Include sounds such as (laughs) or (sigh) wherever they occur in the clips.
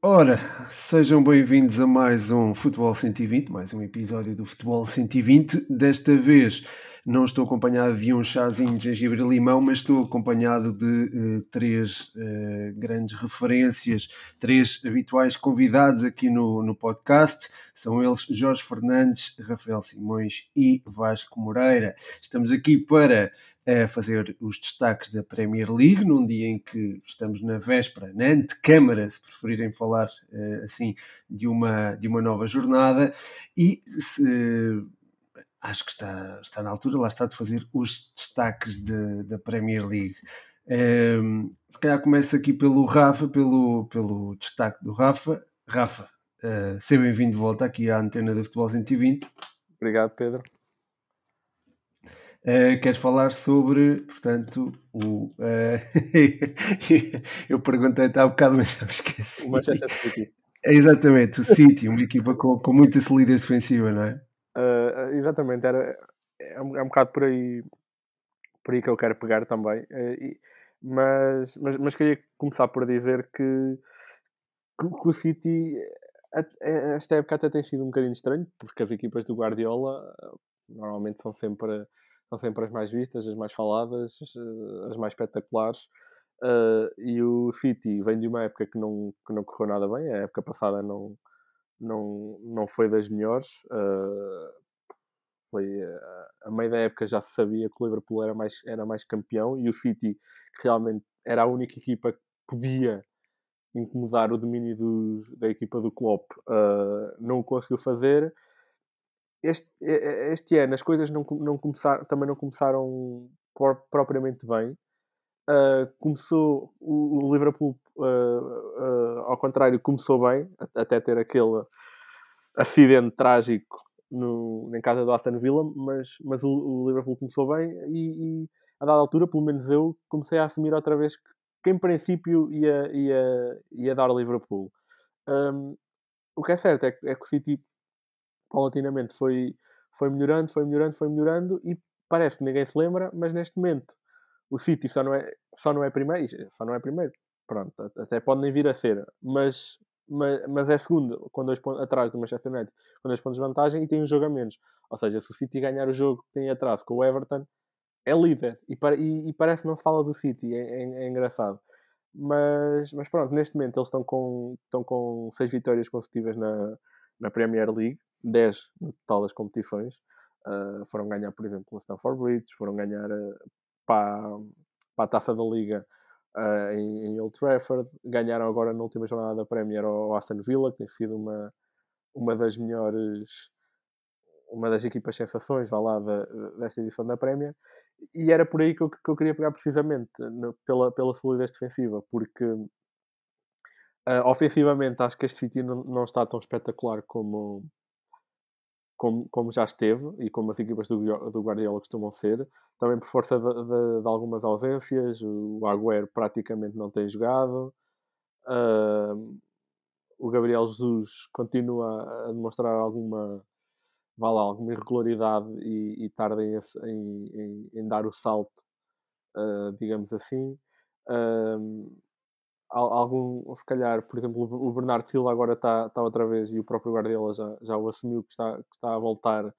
Ora, sejam bem-vindos a mais um Futebol 120, mais um episódio do Futebol 120. Desta vez não estou acompanhado de um chazinho de gengibre e limão, mas estou acompanhado de uh, três uh, grandes referências, três habituais convidados aqui no, no podcast. São eles Jorge Fernandes, Rafael Simões e Vasco Moreira. Estamos aqui para a fazer os destaques da Premier League, num dia em que estamos na véspera, na antecâmara, se preferirem falar assim, de uma, de uma nova jornada, e se, acho que está, está na altura, lá está, de fazer os destaques de, da Premier League. Um, ehm, se calhar começo aqui pelo Rafa, pelo, pelo destaque do Rafa. Rafa, uh, seja bem-vindo de volta aqui à antena do Futebol 120. Obrigado, Pedro. Uh, queres falar sobre, portanto, o. Uh, (laughs) eu perguntei-te há um bocado, mas já me esqueci. O Manchester City. É exatamente, o City, uma equipa com, com muita solidez defensiva, não é? Uh, exatamente, era, é, um, é um bocado por aí, por aí que eu quero pegar também. E, mas, mas, mas queria começar por dizer que, que, que o City esta época até tem sido um bocadinho estranho, porque as equipas do Guardiola normalmente são sempre são sempre as mais vistas, as mais faladas, as mais espetaculares. Uh, e o City vem de uma época que não, que não correu nada bem, a época passada não, não, não foi das melhores. Uh, foi uh, a meio da época já se sabia que o Liverpool era mais, era mais campeão e o City, que realmente era a única equipa que podia incomodar o domínio dos, da equipa do Klopp, não o conseguiu fazer este, este ano as coisas não, não começaram, também não começaram propriamente bem. Uh, começou o, Liverpool, uh, ao contrário, começou bem, até ter aquele acidente trágico no, em casa do Aston Villa, mas, mas o, o Liverpool começou bem e, e, a dada altura, pelo menos eu, comecei a assumir outra vez que, que em princípio ia, ia, ia dar Liverpool. Um, o que é certo é é que o City paulatinamente foi, foi melhorando, foi melhorando, foi melhorando e parece que ninguém se lembra, mas neste momento o City só não é, só não é primeiro, só não é primeiro, pronto, até pode nem vir a ser, mas, mas, mas é segundo, com dois pontos atrás do Manchester United, com dois pontos de vantagem e tem um jogo a menos. Ou seja, se o City ganhar o jogo que tem atrás com o Everton, é líder. E, e, e parece que não se fala do City, é, é, é, engraçado. Mas, mas pronto, neste momento eles estão com, estão com seis vitórias consecutivas na, na Premier League, 10 no total das competições. Uh, foram ganhar, por exemplo, o Stanford Bridge, foram ganhar uh, para, para a taça da Liga uh, em, em, Old Trafford, ganharam agora na última jornada da Premier ao Aston Villa, que tem sido uma, uma das melhores, uma das equipas sensações vá lá, da, desta edição da Premier. E era por aí que eu, que eu queria pegar precisamente, no, pela, pela solidez defensiva, porque Uh, ofensivamente, acho que este City não, não, está tão espetacular como, como, como já esteve e como as equipas do, do Guardiola costumam ser. Também por força de, de, de algumas ausências, o Agüero praticamente não tem jogado. Uh, o Gabriel Jesus continua a demonstrar alguma, vá lá, alguma irregularidade e, e tarda em, em, em, dar o salto, uh, digamos assim. Uh, algum, se calhar, por exemplo, o Bernardo Silva agora está, está outra vez e o próprio Guardiola já, já o assumiu que está, que está a voltar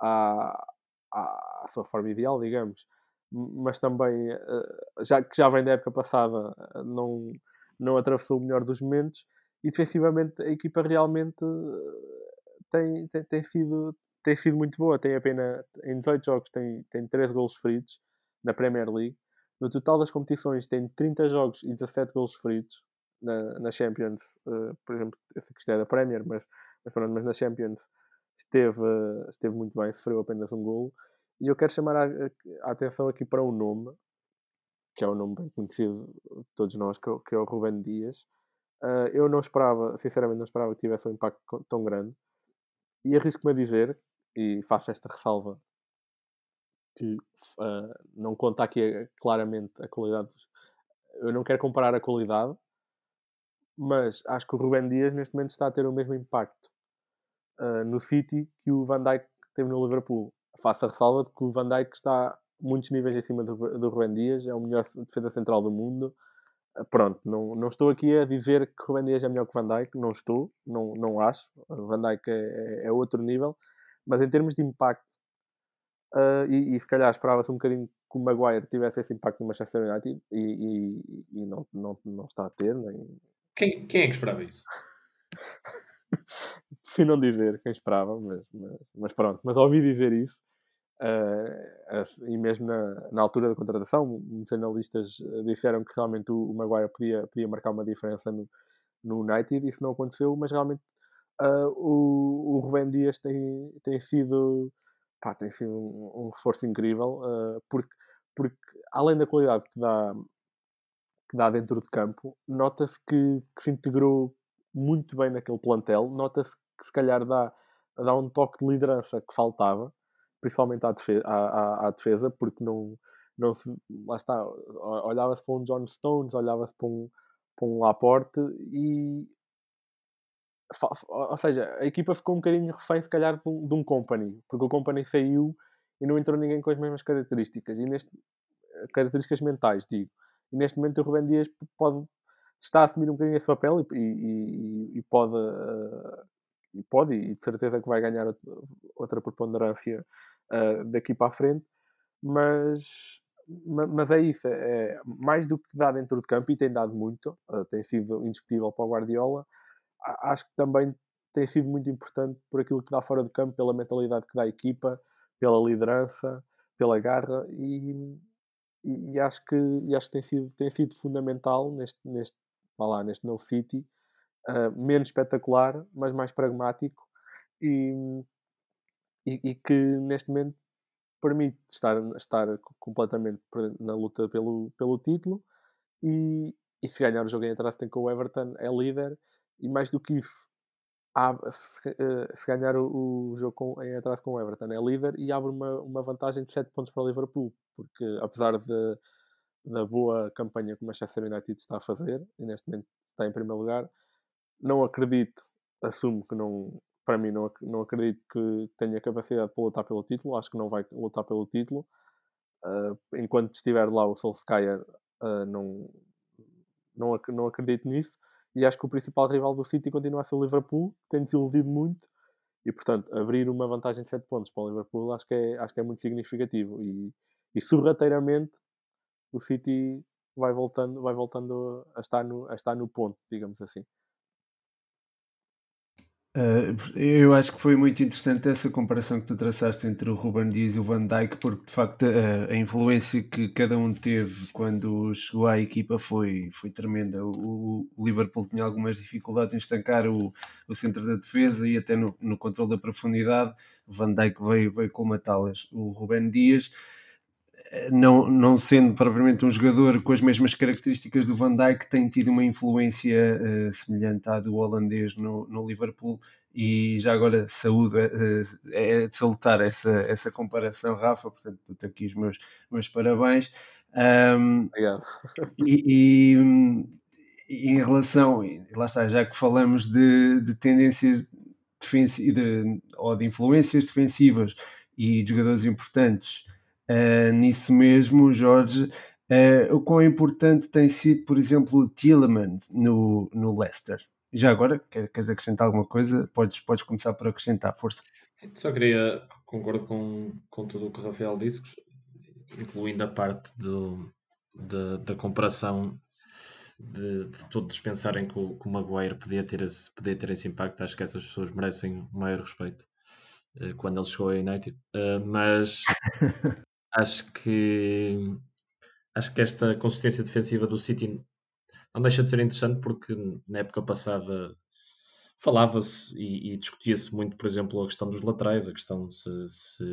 à, à sua forma ideal, digamos, mas também, eh, já, que já vem da época passada, eh, não, não atravessou o melhor dos momentos e defensivamente a equipa realmente eh, tem, tem, tem, sido, tem sido muito boa. Tem apenas, em 18 jogos, tem, tem 3 golos feridos na Premier League no total das competições tem 30 jogos e 17 gols feridos na, na Champions, uh, por exemplo, essa questão é da Premier, mas, mas, pronto, mas na Champions esteve, uh, esteve muito bem, sofreu apenas um gol. E eu quero chamar a, a, atenção aqui para um nome, que é um nome bem conhecido de todos nós, que, é que é o Ruben Dias. Uh, eu não esperava, sinceramente, não esperava que tivesse um impacto tão grande. E arrisco-me a dizer, e faço esta ressalva que uh, não conta aqui eh, claramente a qualidade. Eu não quero comparar a qualidade, mas acho que o Ruben Dias neste momento está a ter o mesmo impacto uh, no City que o Van Dijk teve no Liverpool. Faço a ressalva de que o Van Dijk está muitos níveis acima do, do Dias, é o melhor defesa central do mundo. pronto, não, não estou aqui a dizer que Ruben Dias é melhor que Van Dijk, não estou, não, não acho. Van Dijk é, é, é outro nível, mas em termos de impacto, uh, e, e, se calhar esperava-se um bocadinho que o Maguire tivesse esse impacto no Manchester United e, e, e não, não, não está a ter. Nem... Quem, quem é que esperava isso? (laughs) Prefiro não dizer quem esperava, mas, mas, mas pronto, mas ouvi dizer isso. Uh, e mesmo na, na altura da contratação, muitos analistas disseram que realmente o, o Maguire podia, podia marcar uma diferença no, no United. Isso não aconteceu, mas realmente uh, o, o Rubén Dias tem, tem sido, pá, tem sido um, um reforço incrível, uh, porque, porque além da qualidade que dá, que dá dentro de campo, nota-se que, que se integrou muito bem naquele plantel, nota-se que se calhar dá, dá um toque de liderança que faltava principalmente à defesa, à, à, à defesa porque não, não se, lá está, olhava-se para um John Stones, olhava-se para um, para um Laporte e ou seja, a equipa ficou um bocadinho refém se calhar de um, de um Company, porque o Company saiu e não entrou ninguém com as mesmas características, e neste características mentais, digo. E neste momento o Rubem Dias pode está a assumir um bocadinho esse papel e, e, e pode uh, e pode, e de certeza que vai ganhar outra preponderância uh, daqui para a frente, mas, mas é isso, é, é mais do que dá dentro de campo e tem dado muito, tem sido indiscutível para o Guardiola, acho que também tem sido muito importante por aquilo que dá fora do campo, pela mentalidade que dá à equipa, pela liderança, pela garra e, e, e acho que, e acho que tem, sido, tem sido fundamental neste, neste, lá, neste novo City uh, menos espetacular, mas mais pragmático e, e, e, que neste momento permite estar, estar completamente na luta pelo, pelo título e, e se ganhar o jogo em atraso tem com o Everton é líder e mais do que isso se, uh, se, ganhar o, o jogo com, em atraso com o Everton é líder e abre uma, uma vantagem de 7 pontos para o Liverpool porque apesar de, da boa campanha que o Manchester United está a fazer e neste momento está em primeiro lugar não acredito, assumo que não, para mim, não, não acredito que tenha capacidade para lutar pelo título. Acho que não vai lutar pelo título. Uh, enquanto estiver lá o Solskjaer, uh, não, não, não acredito nisso. E acho que o principal rival do City continua a ser o Liverpool, que tem desiludido muito. E, portanto, abrir uma vantagem de 7 pontos para o Liverpool acho que é, acho que é muito significativo. E, e sorrateiramente o City vai voltando, vai voltando a, estar no, a estar no ponto, digamos assim. Uh, eu acho que foi muito interessante essa comparação que tu traçaste entre o Ruben Dias e o Van Dijk, porque de facto a, a influência que cada um teve quando chegou à equipa foi, foi tremenda. O, o Liverpool tinha algumas dificuldades em estancar o, o centro da defesa e até no, no controle da profundidade. Van Dijk veio, veio colmatá-las. O Ruben Dias não, não sendo propriamente um jogador com as mesmas características do Van Dijk, tem tido uma influência uh, semelhante à do holandês no, no Liverpool e já agora saúde, uh, é de salutar essa, essa comparação, Rafa, portanto, estou aqui os meus, meus parabéns. Um, Obrigado. E, e, em relação, lá está, já que falamos de, de tendências defensivas de, ou de influências defensivas e de jogadores importantes uh, nisso mesmo, Jorge, uh, o quão importante tem sido, por exemplo, o Tillemans no, no Leicester. Já agora, queres acrescentar alguma coisa? Podes, podes começar por acrescentar, força. Só queria, concordo com, com tudo o que o Rafael disse, incluindo a parte do, de, da comparação de, de, todos pensarem que o, que o Maguire podia ter, esse, podia ter esse impacto. Acho que essas pessoas merecem o maior respeito uh, quando ele chegou ao United. Uh, mas (laughs) acho que acho que esta consistência defensiva do City não deixa de ser interessante porque na época passada falava-se e, e discutia-se muito, por exemplo, a questão dos laterais, a questão se, se,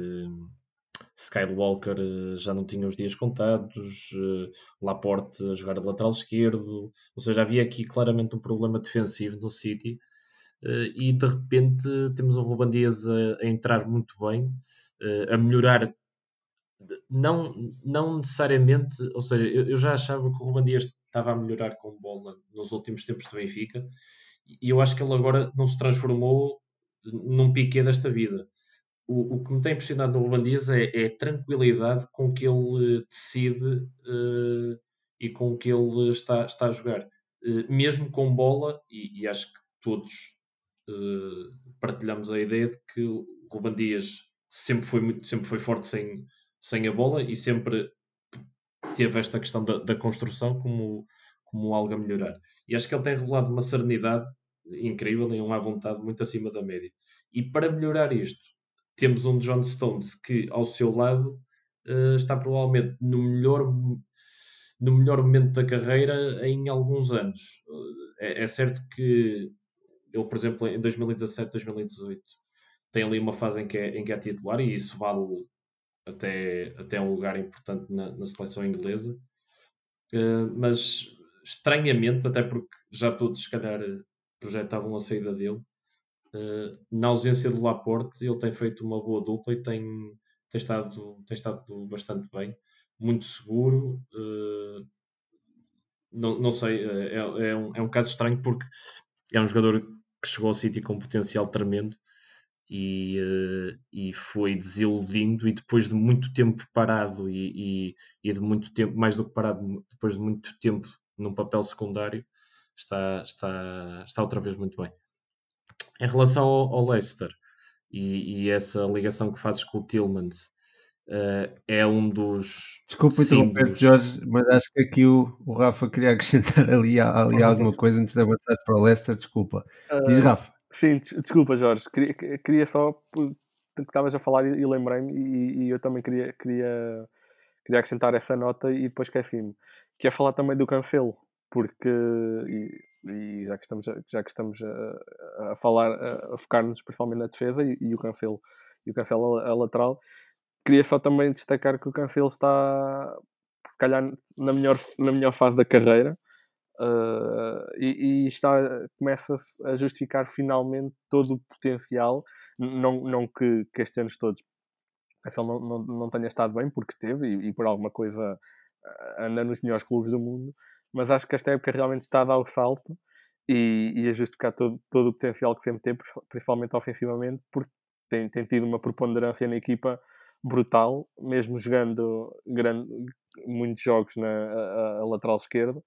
se Kyle Walker eh, já não tinha os dias contados, eh, Laporte a jogar de lateral esquerdo, ou seja, havia aqui claramente um problema defensivo no City eh, e de repente temos o Ruban Dias a, a entrar muito bem, a melhorar não, não necessariamente, ou seja, eu, eu, já achava que o Ruben Dias estava a melhorar com bola nos últimos tempos do Benfica e eu acho que ele agora não se transformou num piqué desta vida. O, o que me tem impressionado no Ruben Dias é, é, a tranquilidade com que ele decide uh, e com que ele está, está a jogar. Uh, mesmo com bola, e, e acho que todos uh, partilhamos a ideia de que o Ruban Dias sempre foi, muito, sempre foi forte sem, sem a bola e sempre teve esta questão da, da construção como, como algo a melhorar. E acho que ele tem revelado uma serenidade incrível e uma vontade muito acima da média. E para melhorar isto, temos um John Stones que, ao seu lado, uh, está provavelmente no melhor, no melhor momento da carreira em alguns anos. Uh, é, é, certo que ele, por exemplo, em 2017, 2018, tem ali uma fase em que é, em que é titular e isso vale até, até um lugar importante na, na seleção inglesa. Uh, mas estranhamente, até porque já todos se calhar projetavam a saída dele, uh, na ausência do Laporte, ele tem feito uma boa dupla e tem, tem, estado, tem estado bastante bem, muito seguro. Uh, não, não sei, é, é, um, é um caso estranho porque é um jogador que chegou ao City com um potencial tremendo e, uh, e foi desiludindo e depois de muito tempo parado e, e, e, de muito tempo, mais do que parado, depois de muito tempo num papel secundário, está, está, está outra vez muito bem. Em relação ao, ao Leicester e, essa ligação que fazes com o Tillmans, uh, é um dos. Desculpa interromper, Jorge, mas acho que aqui o, o Rafa queria acrescentar ali, ali alguma coisa antes de avançar para o Leicester. Desculpa. Diz, uh, Rafa. Sim, desculpa, Jorge. Queria, queria só. que estavas a falar e, lembrei-me, e, e, eu também queria, queria, queria acrescentar essa nota e depois. Que é falar também do Cancelo, porque. E, e já que estamos, já que estamos a, a falar, a, a focar-nos principalmente na defesa e, e, o Cancelo, e o Cancelo a, a, lateral, queria só também destacar que o Cancelo está, se calhar, na melhor, na melhor fase da carreira. Uh, e, e, está, começa a justificar finalmente todo o potencial. Não, não que, que estes anos todos não, não, não tenha estado bem, porque esteve e, e por alguma coisa anda nos melhores clubes do mundo, mas acho que esta época realmente está a dar o salto e, e a justificar todo, todo o potencial que sempre teve, principalmente ofensivamente, porque tem, tem tido uma preponderância na equipa brutal, mesmo jogando grande, muitos jogos na a, a lateral esquerda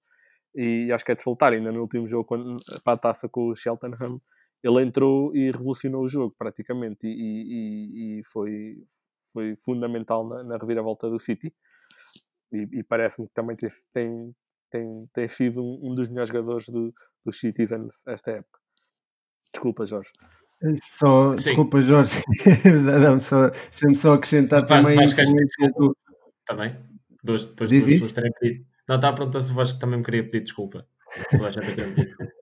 e acho que é de soltar. Ainda no último jogo, quando, para a taça com o Cheltenham, ele entrou e revolucionou o jogo praticamente e, e, e foi, foi fundamental na, na, reviravolta do City. E, e parece-me que também tem, tem, tem, tem sido um, um dos melhores jogadores do, dos Citizens esta época. Desculpa, Jorge. Só, desculpa, Jorge, (laughs) deixa-me só, deixa só acrescentar também. Mais, mais do... Também, depois, depois, depois, depois não, estava a perguntar se o Vasco também me queria pedir desculpa. Gente queria pedir desculpa.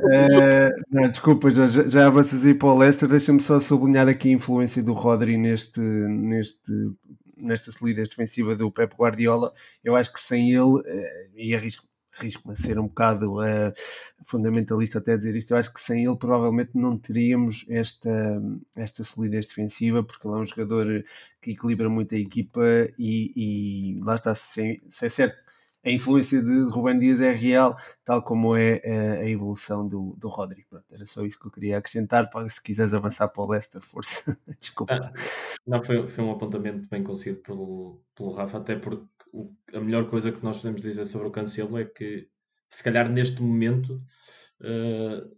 Uh, não, desculpa, já, já avanças aí para o Leicester. Deixa-me só sublinhar aqui a influência do Rodri neste, neste, nesta solidez defensiva do Pep Guardiola. Eu acho que sem ele, uh, e arrisco arrisco-me a ser um bocado uh, fundamentalista até dizer isto, eu acho que sem ele provavelmente não teríamos esta, esta solidez defensiva, porque ele é um jogador que equilibra muito a equipa e, e lá está, se, se é certo a influência de Rubem Dias é real, tal como é eh, a evolução do, do Rodrigo. Pronto, era só isso que eu queria acrescentar. Para, se quiseres avançar para o Leicester, força. (laughs) Desculpa. Ah, não, foi, foi um apontamento bem conseguido pelo, pelo Rafa, até porque o, a melhor coisa que nós podemos dizer sobre o Cancelo é que, se calhar neste momento, uh,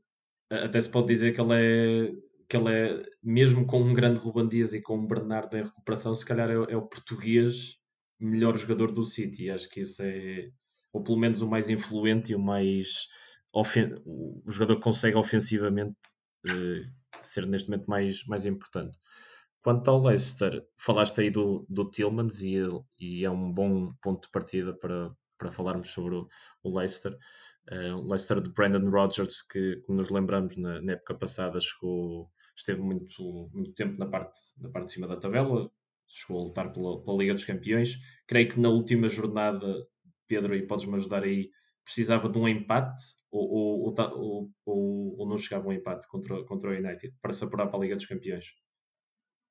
até se pode dizer que ele é que ele é, mesmo com um grande Ruban Dias e com um Bernardo em recuperação, se calhar é, é o português melhor jogador do City. Acho que isso é, ou pelo menos o mais influente e o mais ofen o jogador que consegue ofensivamente uh, ser neste momento mais, mais importante. Quanto ao Leicester, falaste aí do, do Tillmans e, e é um bom ponto de partida para, para falarmos sobre o, o Leicester. Uh, o Leicester de Brandon Rodgers, que, como nos lembramos, na, na, época passada chegou, esteve muito, muito tempo na parte, na parte de cima da tabela, chegou a lutar pela, pela Liga dos Campeões. Creio que na última jornada, Pedro, e podes-me ajudar aí, precisava de um empate ou, ou, ou, ou, ou não chegava um empate contra, contra o United para se apurar para a Liga dos Campeões.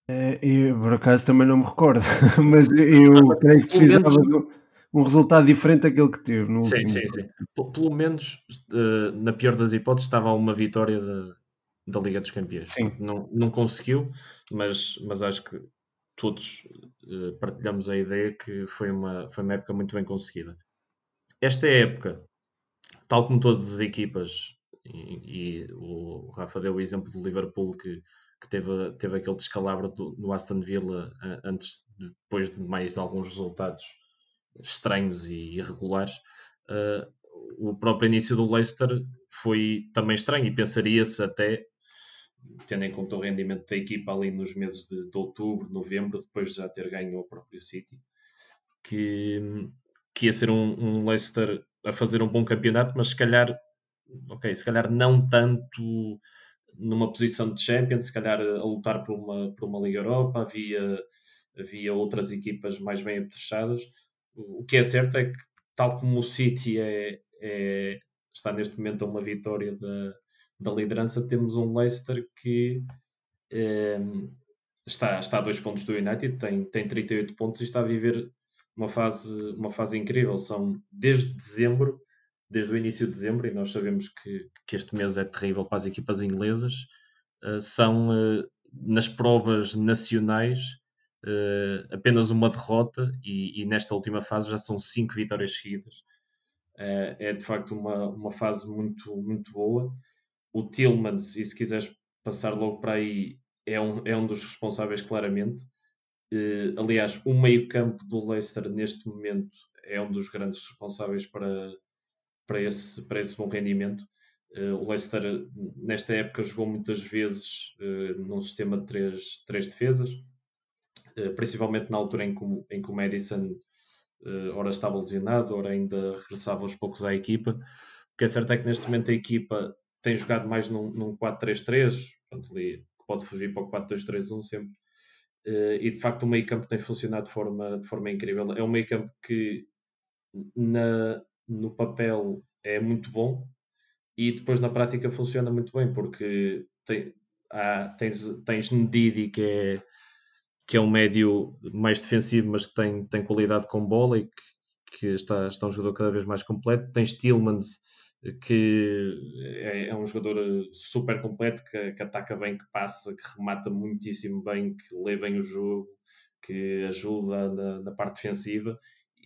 É, eu, por acaso também não me recordo, (laughs) mas eu creio que precisava de um resultado diferente daquele que teve no sim, último. Sim, sim, sim. Pelo menos, uh, na pior das hipóteses, estava a uma vitória da, da Liga dos Campeões. Sim. Não, não conseguiu, mas, mas acho que todos uh, partilhamos a ideia que foi uma, foi uma época muito bem conseguida. Esta época, tal como todas as equipas, e, e o Rafa deu o exemplo do Liverpool que, que teve, teve aquele descalabro do, Aston Villa antes, depois de mais alguns resultados estranhos e irregulares. Uh, o próprio início do Leicester foi também estranho e pensaria-se até, tendo em conta o rendimento da equipa ali nos meses de, de outubro, novembro, depois de já ter ganho o próprio City, que, que ia ser um, um Leicester a fazer um bom campeonato, mas se calhar, ok, se calhar não tanto numa posição de Champions, se calhar a lutar por uma, por uma Liga Europa, havia, havia outras equipas mais bem apetrechadas. O que é certo é que, tal como o City é, é, está neste momento a uma vitória da, da liderança, temos um Leicester que é, está, está a dois pontos do United, tem, tem 38 pontos e está a viver uma fase, uma fase incrível. São desde dezembro, desde o início de dezembro, e nós sabemos que, que este mês é terrível para as equipas inglesas, uh, são uh, nas provas nacionais uh, apenas uma derrota, e, e, nesta última fase já são cinco vitórias seguidas. Uh, é de facto uma, uma fase muito, muito boa. O Tillmans, e se quiseres passar logo para aí, é um, é um dos responsáveis claramente. Uh, aliás, o meio-campo do Leicester neste momento é um dos grandes responsáveis para, para, esse, para esse bom rendimento. Uh, o Leicester, nesta época, jogou muitas vezes uh, num sistema de três, três defesas, principalmente na altura em que, em que o Madison ora estava lesionado, ora ainda regressava aos poucos à equipa. O que é certo é que neste momento a equipa tem jogado mais num, num 4-3-3, ali pode fugir para o 4-2-3-1 sempre. Uh, e de facto o meio campo tem funcionado de forma, de forma incrível. É um meio campo que na, no papel é muito bom e depois na prática funciona muito bem porque tem, há, tens, tens Ndidi que é que é um médio mais defensivo, mas que tem, tem qualidade com bola e que, que está, está um jogador cada vez mais completo. Tens Tillmans, que é, é um jogador super completo, que, que, ataca bem, que passa, que remata muitíssimo bem, que lê bem o jogo, que ajuda na, na parte defensiva.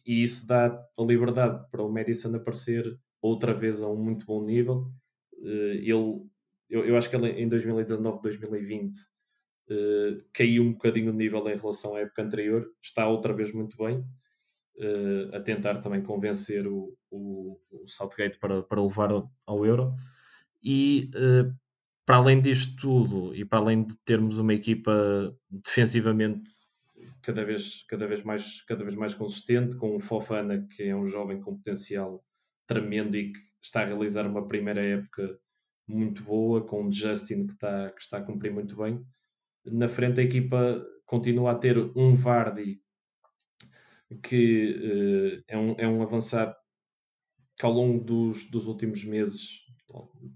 E isso dá a liberdade para o Madison aparecer outra vez a um muito bom nível. Eh, ele, eu, eu acho que ele em 2019, 2020 uh, caiu um bocadinho o nível em relação à época anterior, está outra vez muito bem, uh, a tentar também convencer o, o, o Southgate para, para levar ao, ao Euro. E uh, para além disto tudo, e para além de termos uma equipa defensivamente cada vez, cada vez, mais, cada vez mais consistente, com o Fofana, que é um jovem com potencial tremendo e que está a realizar uma primeira época muito boa, com o Justin que está, que está a cumprir muito bem. Na frente a equipa continua a ter um Vardy que uh, é, um, é um avançado que ao longo dos, dos últimos meses,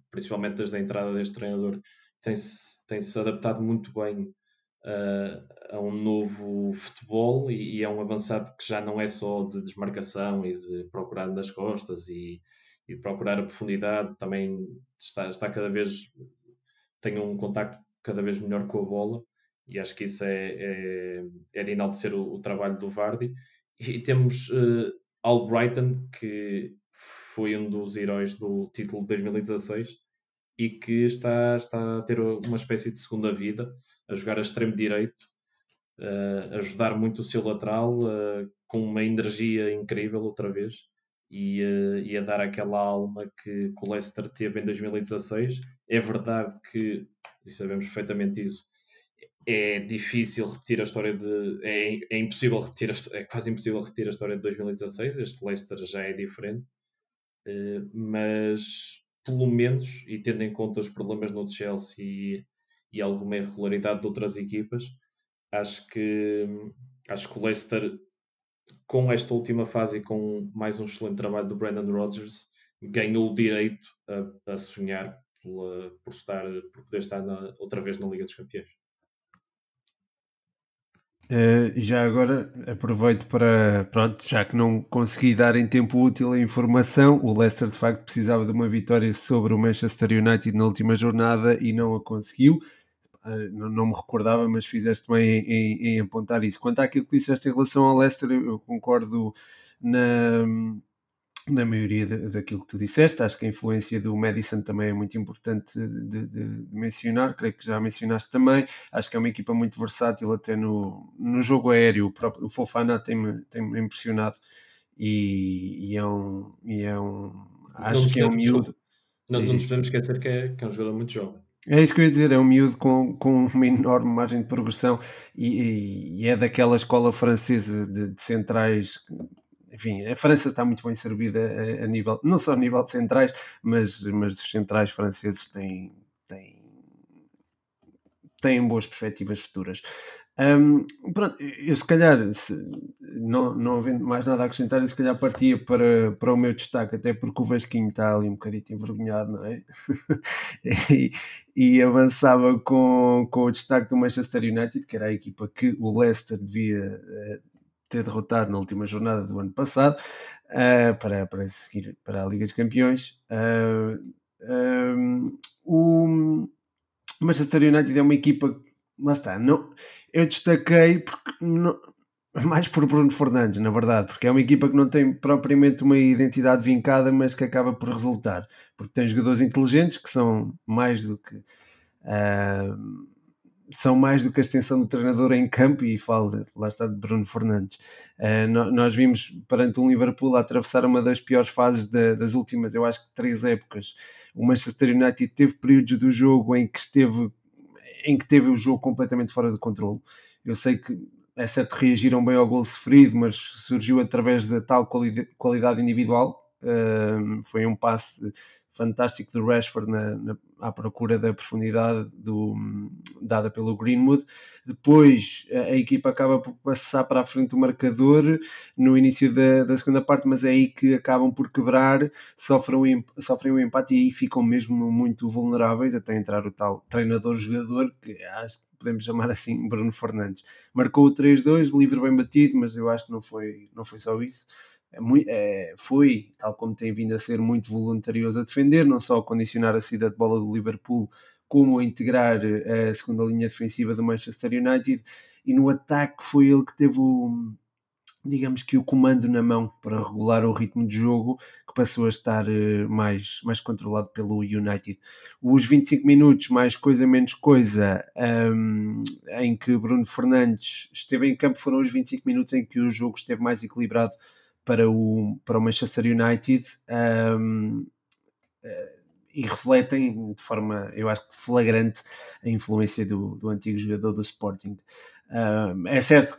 principalmente desde a entrada deste treinador, tem-se tem -se adaptado muito bem uh, a um novo futebol e, e, é um avançado que já não é só de desmarcação e de procurar nas costas e, e procurar a profundidade, também está, está cada vez tem um contacto cada vez melhor com a bola e acho que isso é, é, é de enaltecer o, o trabalho do Vardy. E temos uh, Albrighton, que foi um dos heróis do título de 2016 e que está, está a ter uma espécie de segunda vida, a jogar a extremo direito, uh, ajudar muito o seu lateral, uh, com uma energia incrível outra vez. E, uh, e, a dar aquela alma que, que o Leicester teve em 2016. É verdade que e sabemos perfeitamente isso. É difícil repetir a história de. É, é impossível repetir, a, é quase impossível repetir a história de 2016. Este Leicester já é diferente, uh, mas pelo menos, e tendo em conta os problemas no Chelsea e, e alguma irregularidade de outras equipas, acho que, acho que o Leicester, com esta última fase e com mais um excelente trabalho do Brandon Rodgers, ganhou o direito a, a sonhar pela, por, estar, por poder estar na, outra vez na Liga dos Campeões. Uh, já agora aproveito para, pronto, já que não consegui dar em tempo útil a informação, o Leicester de facto precisava de uma vitória sobre o Manchester United na última jornada e não a conseguiu. não, não, me recordava, mas fizeste bem em, em, em, apontar isso. Quanto àquilo que disseste em relação ao Leicester, eu concordo na, na maioria de, daquilo que tu disseste. Acho que a influência do Madison também é muito importante de, de, de, mencionar, creio que já mencionaste também. Acho que é uma equipa muito versátil até no, no jogo aéreo. O, próprio, o Fofana tem-me tem impressionado e, e, é um. E é um acho que é um miúdo. Não, não nos podemos esquecer que é, que é um jogador muito jovem. É isso que eu ia dizer, é um miúdo com, com uma enorme margem de progressão e, e é daquela escola francesa de, de centrais enfim, a França está muito bem servida a, a, nível, não só a nível de centrais, mas, mas os centrais franceses têm, têm, têm boas perspectivas futuras. Um, pronto, eu se calhar, se, não, não havendo mais nada a acrescentar, eu se calhar partia para, para o meu destaque, até porque o Vasquinho está ali um bocadinho envergonhado, não é? (laughs) e, e, avançava com, com o destaque do Manchester United, que era a equipa que o Leicester devia uh, ter derrotado na última jornada do ano passado uh, para, para seguir para a Liga dos Campeões. Uh, eh, um, o Manchester United é uma equipa, lá está, não, eu destaquei porque não, (laughs) mais por Bruno Fernandes, na verdade, porque é uma equipa que não tem propriamente uma identidade vincada, mas que acaba por resultar, porque tem jogadores inteligentes que são mais do que uh, são mais do que a extensão do treinador em campo e falo, lá está, de Bruno Fernandes. Uh, nós vimos perante um Liverpool a atravessar uma das piores fases das últimas, eu acho que três épocas. O Manchester United teve períodos do jogo em que esteve em que teve o jogo completamente fora de controle. Eu sei que é certo reagiram bem ao gol sofrido, mas surgiu através da tal qualidade individual. Uh, foi um passe fantástico do Rashford na, na, à procura da profundidade do, dada pelo Greenwood. Depois a, a, equipa acaba por passar para a frente do marcador no início da, da, segunda parte, mas é aí que acabam por quebrar, sofrem, sofrem um empate e aí ficam mesmo muito vulneráveis até entrar o tal treinador-jogador, que acho que podemos chamar assim Bruno Fernandes. Marcou o 3-2, livre bem batido, mas eu acho que não foi, não foi só isso é muito, é, foi, tal como tem vindo a ser, muito voluntarioso a defender, não só a condicionar a saída de bola do Liverpool, como a integrar eh, a segunda linha defensiva do Manchester United. E no ataque foi ele que teve o, digamos que o comando na mão para regular o ritmo de jogo que passou a estar eh, mais, mais controlado pelo United. Os 25 minutos, mais coisa menos coisa, um, em que Bruno Fernandes esteve em campo, foram os 25 minutos em que o jogo esteve mais equilibrado para o, para o Manchester United um, eh, e refletem de forma, eu acho que flagrante, a influência do, do antigo jogador do Sporting. Um, é certo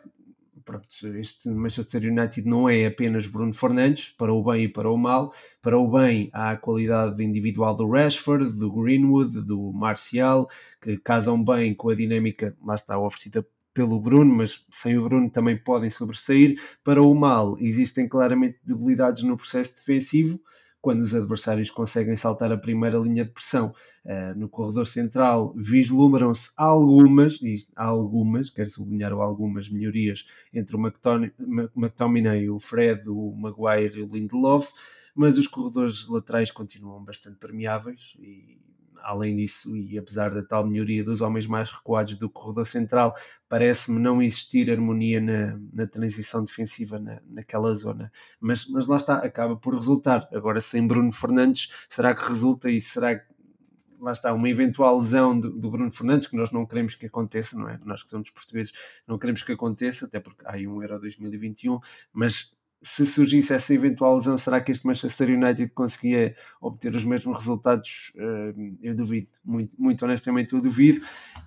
pronto, este Manchester United não é apenas Bruno Fernandes, para o bem e para o mal. Para o bem, há a qualidade individual do Rashford, do Greenwood, do Marcial, que casam bem com a dinâmica, lá está, oferecida pelo Bruno, mas sem o Bruno também podem sobressair. Para o mal, existem claramente debilidades no processo defensivo, quando os adversários conseguem saltar a primeira linha de pressão. Uh, no corredor central vislumbram-se algumas, e algumas, quero sublinhar algumas melhorias entre o McTominay, o Fred, o Maguire e o Lindelof, mas os corredores laterais continuam bastante permeáveis e além disso, e apesar da tal melhoria dos homens mais recuados do corredor central, parece-me não existir harmonia na, na transição defensiva na, naquela zona. Mas, mas lá está, acaba por resultar. Agora, sem Bruno Fernandes, será que resulta e será que lá está, uma eventual lesão do, Bruno Fernandes, que nós não queremos que aconteça, não é? Nós que somos portugueses não queremos que aconteça, até porque há aí um Euro 2021, mas se surgisse essa eventual lesão, será que este Manchester United conseguia obter os mesmos resultados? Uh, eu duvido, muito, muito honestamente eu duvido.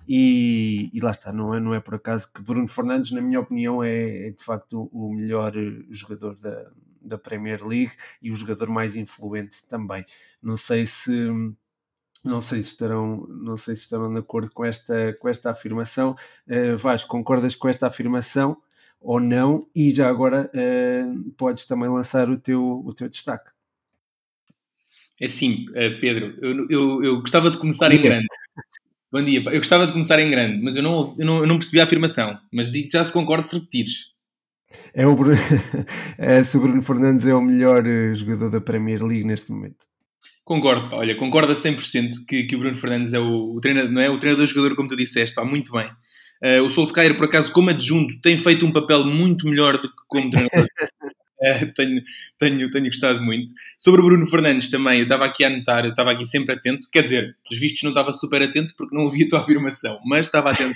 E, e, lá está, não é, não é por acaso que Bruno Fernandes, na minha opinião, é, é de facto o melhor eh, jogador da, da Premier League e o jogador mais influente também. Não sei se não sei se estarão, não sei se estarão de acordo com esta, com esta afirmação. Uh, concordas com esta afirmação? Ou não, e já agora uh, podes também lançar o teu, o teu destaque. É sim, uh, Pedro, eu, eu, eu, gostava de começar em grande. Bom dia, eu gostava de começar em grande, mas eu não, eu não, eu não percebi a afirmação, mas digo já se concorda se repetires. É o Bruno, (laughs) é, se o Bruno Fernandes é o melhor eh, jogador da Premier League neste momento. Concordo, olha, concordo a 100% que, que o Bruno Fernandes é o, o treinador, não é? O treinador-jogador, como tu disseste, está muito bem. Uh, o Solskjaer, por acaso, como adjunto, tem feito um papel muito melhor do que como treinador. uh, (laughs) tenho, tenho, tenho gostado muito. Sobre o Bruno Fernandes também, eu estava aqui a anotar, eu estava aqui sempre atento. Quer dizer, pelos vistos não estava super atento porque não ouvi a tua afirmação, mas estava atento.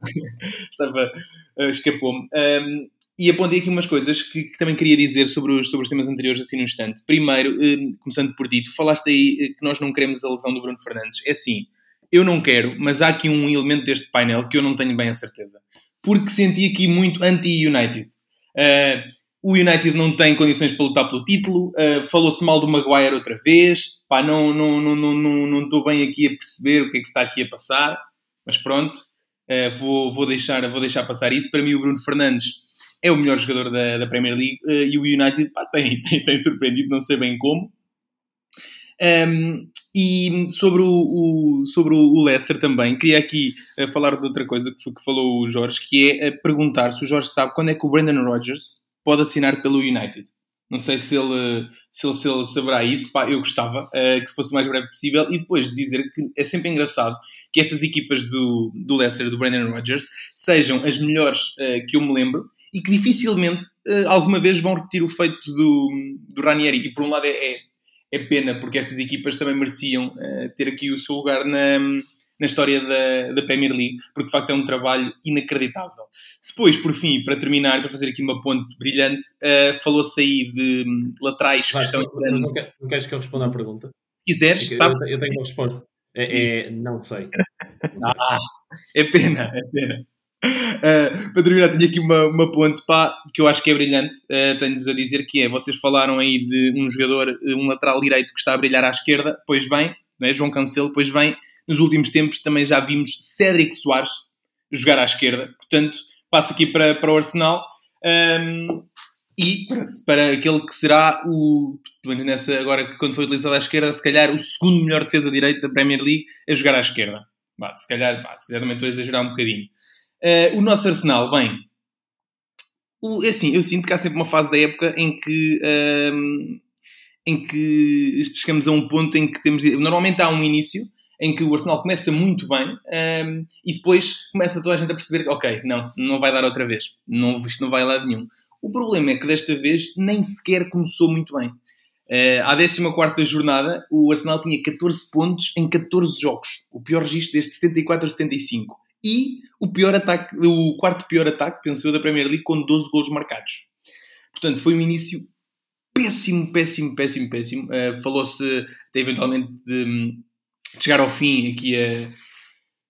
(laughs) estava, uh, escapou-me. Um, e apontei aqui umas coisas que, que, também queria dizer sobre os, sobre os temas anteriores, assim no instante. Primeiro, começando por ti, tu falaste aí que nós não queremos a lesão do Bruno Fernandes. É assim, eu não quero, mas há aqui um elemento deste painel que eu não tenho bem a certeza. Porque senti aqui muito anti-United. Uh, o United não tem condições para lutar pelo título, uh, falou-se mal do Maguire outra vez, pá, não estou não, não, não, não, não bem aqui a perceber o que é que está aqui a passar, mas pronto, uh, vou, vou, deixar, vou deixar passar isso. Para mim, o Bruno Fernandes é o melhor jogador da, da Premier League e o United pá, tem, (laughs) tem, tem surpreendido, não sei bem como. Um, e sobre o, o, sobre o Leicester também, queria aqui uh, falar de outra coisa que, que falou o Jorge, que é uh, perguntar se o Jorge sabe quando é que o Brandon Rodgers pode assinar pelo United. Não sei se ele, se ele, se ele saberá isso, pá, eu gostava uh, que fosse o mais breve possível. E depois de dizer que é sempre engraçado que estas equipas do, do Leicester, do Brandon Rodgers, sejam as melhores que eu me lembro e que dificilmente alguma vez vão repetir o feito do, do Ranieri. E por um lado é, é é pena, porque estas equipas também mereciam uh, ter aqui o seu lugar na, na história da, da Premier League, porque de facto é um trabalho inacreditável. Depois, por fim, para terminar, para fazer aqui uma ponte brilhante, uh, falou-se aí de laterais que estão. Mas não, quer, não queres que eu responda à pergunta? Se quiseres, eu, sabe? Eu tenho uma resposta. É, é não sei. (laughs) ah, é pena, é pena. Uh, (laughs) para terminar, tenho aqui uma, uma ponte pá, que eu acho que é brilhante. Uh, Tenho-vos a dizer que é: vocês falaram aí de um jogador, um lateral direito que está a brilhar à esquerda, pois bem, né, João Cancelo, pois bem, nos últimos tempos também já vimos Cédric Soares jogar à esquerda. Portanto, passo aqui para, para o Arsenal. Um, e para, para, aquele que será o, nessa, agora quando foi utilizado à esquerda, se calhar o segundo melhor defesa direito da Premier League a jogar à esquerda. Bah, se calhar, bah, se calhar também estou a exagerar um bocadinho. Uh, o nosso Arsenal, bem, o, é assim, eu sinto que há sempre uma fase da época em que, ehm, em que chegamos a um ponto em que temos. Normalmente há um início em que o Arsenal começa muito bem um, ehm, e depois começa toda a gente a perceber que, ok, não, não vai dar outra vez, não, isto não vai lado nenhum. O problema é que desta vez nem sequer começou muito bem. Uh, à 14 jornada, o Arsenal tinha 14 pontos em 14 jogos, o pior registro desde 74 a 75 e o pior ataque, o quarto pior ataque, penso eu, da Premier League, com 12 golos marcados. Portanto, foi um início péssimo, péssimo, péssimo, péssimo. Uh, Falou-se até eventualmente de, de, chegar ao fim aqui a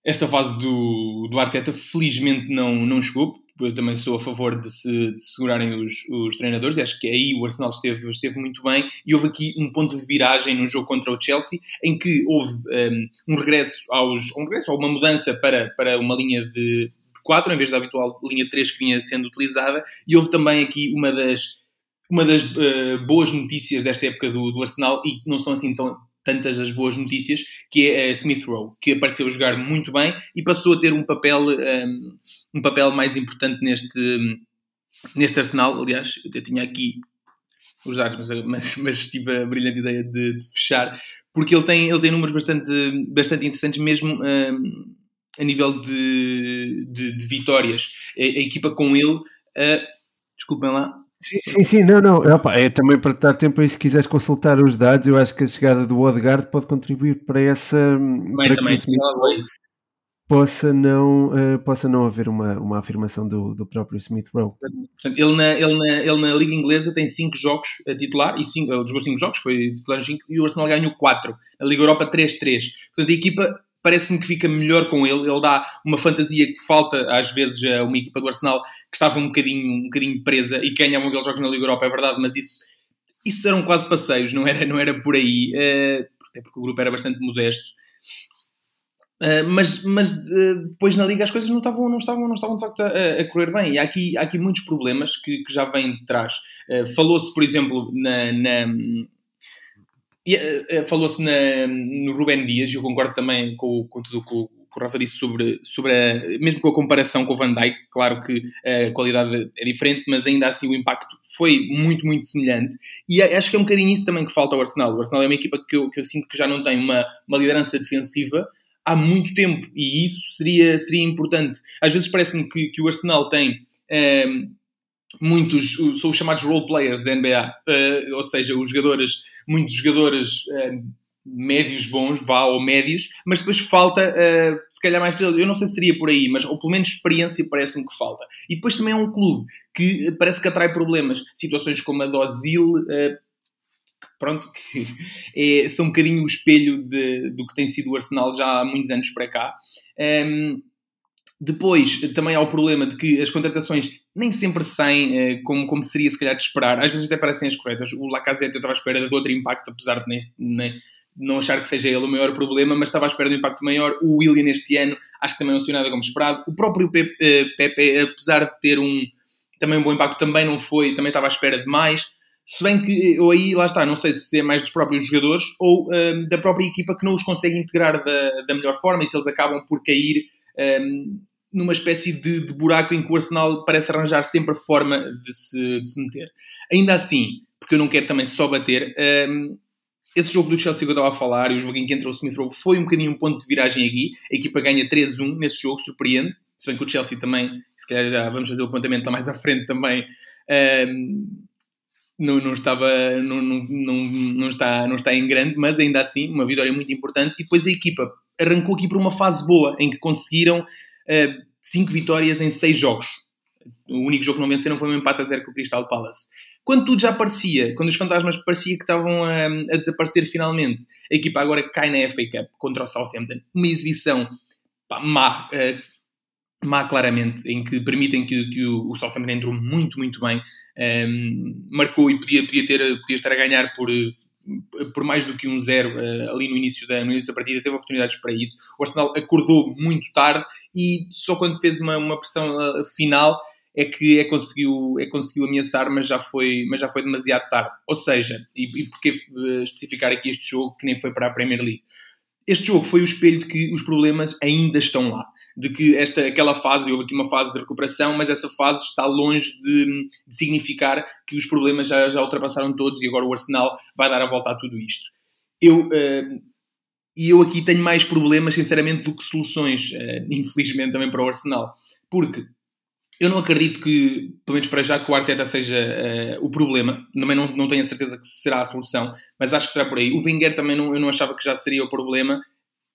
esta fase do, do Arteta. Felizmente não, não chegou, eu também sou a favor de se de segurarem os, os treinadores, e acho que aí o Arsenal esteve, esteve muito bem, e houve aqui um ponto de viragem no jogo contra o Chelsea, em que houve um, um regresso aos, um regresso ou uma mudança para, para uma linha de 4, em vez da habitual linha 3 que vinha sendo utilizada, e houve também aqui uma das, uma das uh, boas notícias desta época do, do Arsenal, e não são assim tão, tantas as boas notícias, que é a Smith Rowe, que apareceu a jogar muito bem e passou a ter um papel, um, um papel mais importante neste, neste Arsenal. Aliás, eu tinha aqui os dados, mas, mas, mas tive a brilhante ideia de, de, fechar, porque ele tem, ele tem números bastante, bastante interessantes, mesmo um, a nível de, de, de vitórias. A, a, equipa com ele, uh, desculpem lá, Sim, sim, sim, não, não. Opa, é também para dar tempo aí se quiseres consultar os dados, eu acho que a chegada do Odegaard pode contribuir para essa também, para também, que possa não, uh, possa não haver uma, uma afirmação do, do próprio Smith Rowe. Portanto, ele na, ele, na, ele na Liga Inglesa tem 5 jogos a titular e cinco, ele jogou 5 jogos, foi titular 5 e o Arsenal ganhou 4. Na Liga Europa 3-3. Portanto, a equipa parece-me que fica melhor com ele. Ele dá uma fantasia que falta às vezes a uma equipa do Arsenal que estava um bocadinho, um bocadinho presa e ganhava aqueles jogos na Liga Europa, é verdade, mas isso, isso eram quase passeios, não era, não era por aí, uh, até porque o grupo era bastante modesto. Uh, mas mas uh, depois na Liga as coisas não estavam, não estavam, não estavam de facto a, a correr bem. E há aqui, há aqui muitos problemas que, que já vêm de trás. Falou-se, por exemplo, na, na falou-se no Rubén Dias, e eu concordo também com, com tudo o que o Rafa disse sobre, sobre a, mesmo com a comparação com o Van Dijk, claro que a qualidade é diferente, mas ainda assim o impacto foi muito, muito semelhante. E acho que é um bocadinho isso também que falta ao Arsenal. O Arsenal é uma equipa que eu, que eu sinto que já não tem uma, uma liderança defensiva há muito tempo e isso seria, seria importante. Às vezes parece-me que, que o Arsenal tem. Muitos, são os chamados role players da NBA, uh, eh, ou seja, os jogadores, muitos jogadores uh, médios bons, vá, ou médios, mas depois falta, uh, se calhar mais eu não sei se seria por aí, mas ou pelo menos experiência parece-me que falta. E depois também é um clube que parece que atrai problemas, situações como a do Ozil, pronto, que (laughs) é, são um bocadinho o espelho de, do que tem sido o Arsenal já há muitos anos para cá. Um, ehm, depois, também há o problema de que as contratações nem sempre saem eh, como, como seria se calhar de esperar. Às vezes até parecem as corretas. O Lacazette eu estava à espera de outro impacto, apesar de neste, nem, não achar que seja ele o maior problema, mas estava à espera de um impacto maior. O William este ano acho que também não saiu nada como esperado. O próprio Pepe, eh, Pepe, apesar de ter um também um bom impacto, também não foi, também estava à espera de mais. Se bem que eu aí, lá está, não sei se é mais dos próprios jogadores ou um, eh, da própria equipa que não os consegue integrar da, da melhor forma e se eles acabam por cair um, numa espécie de, de, buraco em que o Arsenal parece arranjar sempre a forma de se, de se meter. Ainda assim, porque eu não quero também só bater, um, esse jogo do Chelsea que eu estava a falar e o jogo em que entrou o Smith Rowe foi um bocadinho um ponto de viragem aqui. A equipa ganha 3-1 nesse jogo, surpreende. Se bem que o Chelsea também, se calhar já vamos fazer o apontamento mais à frente também, um, não, não, estava, não, não, não, não, está, não está em grande, mas ainda assim, uma vitória muito importante. E depois a equipa arrancou aqui para uma fase boa, em que conseguiram uh, cinco vitórias em seis jogos. O único jogo que não venceram foi um empate a zero com o Crystal Palace. Quando tudo já parecia, quando os fantasmas parecia que estavam a, a desaparecer finalmente, a equipa agora cai na FA Cup contra o Southampton. Uma exibição pá, má, uh, má claramente, em que permitem que, que o, o Southampton entrou muito, muito bem. Um, ehm, marcou e podia, podia, ter, podia estar a ganhar por por mais do que um zero uh, ali no início, da, no início da partida, teve oportunidades para isso. O Arsenal acordou muito tarde e só quando fez uma, uma pressão uh, final é que é conseguiu, é conseguiu ameaçar, mas já foi, mas já foi demasiado tarde. Ou seja, e, e porquê uh, especificar aqui este jogo que nem foi para a Premier League? Este jogo foi o espelho de que os problemas ainda estão lá de que esta, aquela fase, houve aqui uma fase de recuperação, mas essa fase está longe de, de significar que os problemas já, já ultrapassaram todos e agora o Arsenal vai dar a volta a tudo isto. Eu, uh, e eu aqui tenho mais problemas, sinceramente, do que soluções, uh, (laughs) infelizmente, também para o Arsenal. Porque eu não acredito que, pelo menos para já, que o Arteta seja uh, o problema. Também não, não tenho a certeza que será a solução, mas acho que será por aí. O Wenger também não, eu não achava que já seria o problema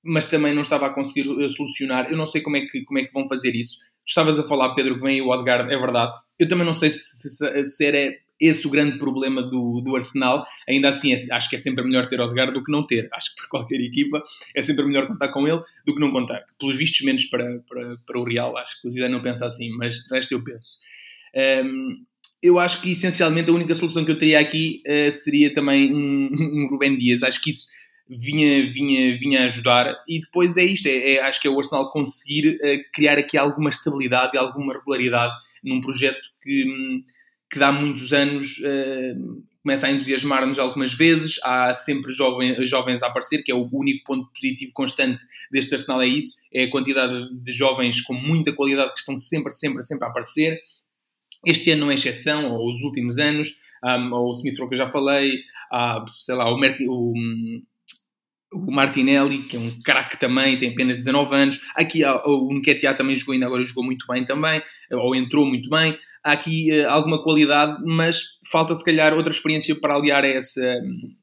mas também não estava a conseguir eh, solucionar. Eu não sei como é que, como é que vão fazer isso. Tu estavas a falar, Pedro, que vem o Odegaard, é verdade. Eu também não sei se, se, se era esse o grande problema do, do Arsenal. Ainda assim, é, acho que é sempre melhor ter Odegaard do que não ter. Acho que para qualquer equipa é sempre melhor contar com ele do que não contar. Pelos vistos, menos para, para, para o Real. Acho que o Zidane não pensa assim, mas de resto eu penso. Um, eu acho que essencialmente a única solução que eu teria aqui uh, seria também um, (laughs) um Rubem Dias. Acho que isso vinha, vinha, vinha ajudar. E depois é isto: é, é acho que é o Arsenal conseguir uh, criar aqui alguma estabilidade e alguma regularidade num projeto que, hum, que dá muitos anos. Uh, começa a entusiasmar-nos algumas vezes, há sempre jovens, jovens a aparecer, que é o único ponto positivo constante deste Arsenal, é isso, é a quantidade de jovens com muita qualidade que estão sempre, sempre, sempre a aparecer. Este ano não é exceção, ou os últimos anos, um, ou o Smith Rowe que eu já falei, há, sei lá, o, Merti, o hum, o Martinelli, que é um craque também, tem apenas 19 anos. Aqui o Nketiah também jogou, ainda agora jogou muito bem também, ou entrou muito bem. Há aqui uh, alguma qualidade, mas falta se calhar outra experiência para aliar a essa,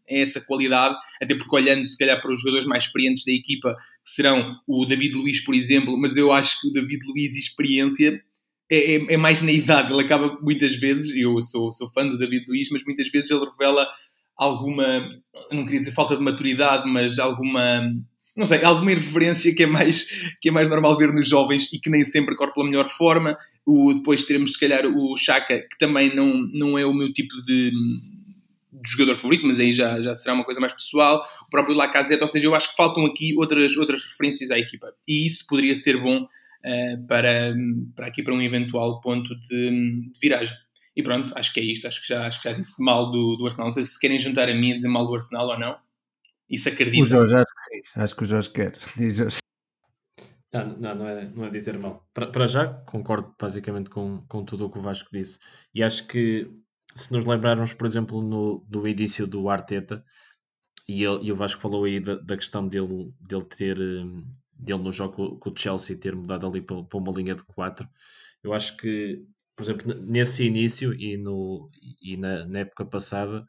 a essa qualidade, até porque olhando se calhar para os jogadores mais experientes da equipa, que serão o David Luiz, por exemplo, mas eu acho que o David Luiz e experiência é, é, é mais na idade, ele acaba muitas vezes, eu sou, sou fã do David Luiz, mas muitas vezes ele revela alguma, não queria dizer falta de maturidade, mas alguma, não sei, alguma irreverência que é mais, que é mais normal ver nos jovens e que nem sempre corre pela melhor forma. O, depois teremos, se calhar, o Chaka, que também não, não é o meu tipo de, de jogador favorito, mas aí já, já será uma coisa mais pessoal. O próprio Lacazette, ou seja, eu acho que faltam aqui outras, outras referências à equipa. E isso poderia ser bom uh, para, para aqui para um eventual ponto de, de viragem. E pronto, acho que é isto. Acho que já, acho que já disse mal do, do Arsenal. Não sei se querem juntar a mim a dizer mal do Arsenal ou não. Isso acredito. O Jorge, acho que sim. Acho que o Jorge quer. (laughs) Diz Jorge. Não, não, não, é, não é dizer mal. Para, para já, concordo basicamente com, com tudo o que o Vasco disse. E acho que se nos lembrarmos, por exemplo, no, do início do Arteta, e, ele, e o Vasco falou aí da, da questão dele, dele ter hum, dele no jogo com o Chelsea ter mudado ali para, para uma linha de 4. Eu acho que, por exemplo, nesse início e, no, e na, na época passada,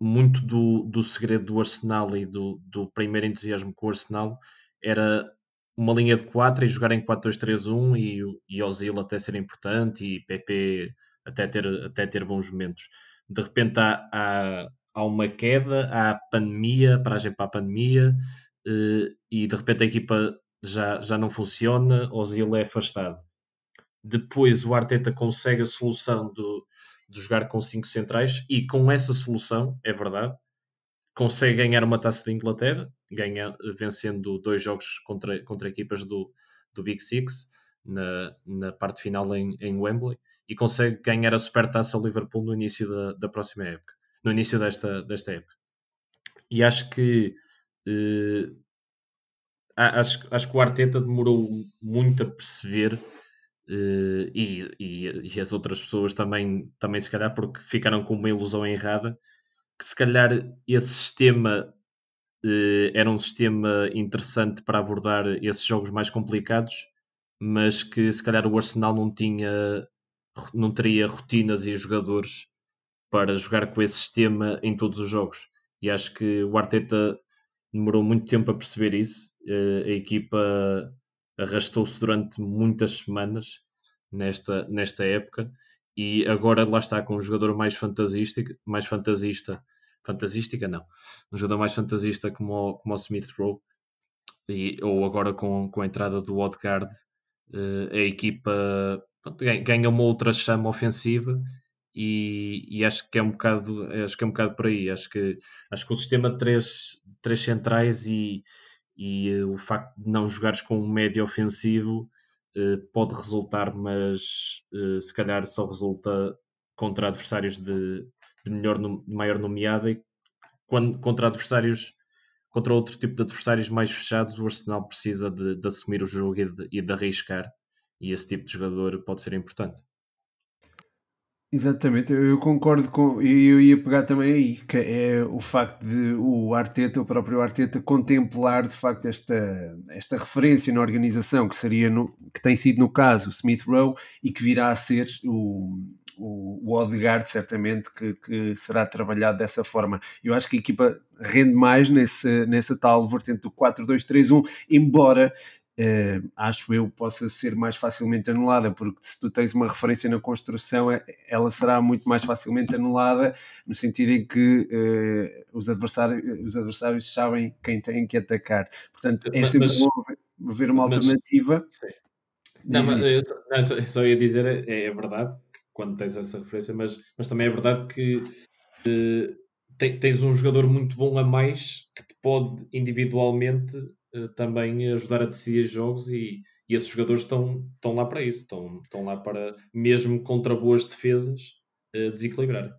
muito do, do segredo do Arsenal e do, do primeiro entusiasmo com o Arsenal era uma linha de 4 e jogar em 4-2-3-1 e, e Ozil até ser importante e PP até ter, até ter bons momentos. De repente há, há, há uma queda, há pandemia, paragem para a pandemia, uh, e de repente a equipa já, já não funciona, Ozil é afastado. Depois o Arteta consegue a solução do, de jogar com cinco centrais e com essa solução, é verdade, consegue ganhar uma taça de Inglaterra, ganha, vencendo dois jogos contra, contra equipas do, do Big Six na, na parte final em, em Wembley e consegue ganhar a supertaça ao Liverpool no início da, da próxima época, no início desta, desta época. E acho que eh, acho, acho que o Arteta demorou muito a perceber Uh, e, e, e, as outras pessoas também, também, se calhar, porque ficaram com uma ilusão errada, que se calhar esse sistema uh, era um sistema interessante para abordar esses jogos mais complicados, mas que se calhar o Arsenal não tinha, não teria rotinas e jogadores para jogar com esse sistema em todos os jogos. E acho que o Arteta demorou muito tempo a perceber isso. Uh, a equipa arrastou-se durante muitas semanas nesta, nesta época e agora lá está com um jogador mais fantasístico, mais fantasista, fantasística não, um jogador mais fantasista como como o Smith Rowe e, ou agora com, com a entrada do Odegaard uh, a equipa pronto, ganha uma outra chama ofensiva e, e, acho que é um bocado acho que é um bocado por aí acho que acho que o sistema de três, três centrais e, e uh, o facto de não jogares com um médio ofensivo uh, pode resultar, mas uh, se calhar só resulta contra adversários de, de melhor, de maior nomeada e quando, contra adversários contra outro tipo de adversários mais fechados, o Arsenal precisa de, de assumir o jogo e de, e de arriscar, e esse tipo de jogador pode ser importante. Exatamente, eu concordo com. Eu ia pegar também aí, que é o facto de o Arteta, o próprio Arteta, contemplar de facto esta, esta referência na organização, que seria no, que tem sido no caso o Smith Rowe e que virá a ser o, o, o Odegaard, certamente, que, que será trabalhado dessa forma. Eu acho que a equipa rende mais nesse, nessa tal vertente do 4-2-3-1, embora Uh, acho eu, possa ser mais facilmente anulada, porque se tu tens uma referência na construção, é, ela será muito mais facilmente anulada, no sentido em que uh, os, adversários, os adversários sabem quem têm que atacar. Portanto, é sempre mas, bom ver uma mas, alternativa. Sim. Não, mas eu, não, só, só ia dizer, é, é, verdade, quando tens essa referência, mas, mas também é verdade que uh, tens um jogador muito bom a mais que te pode individualmente também ajudar a decidir jogos e, e esses jogadores estão, estão lá para isso, estão, estão lá para, mesmo contra boas defesas, uh, desequilibrar.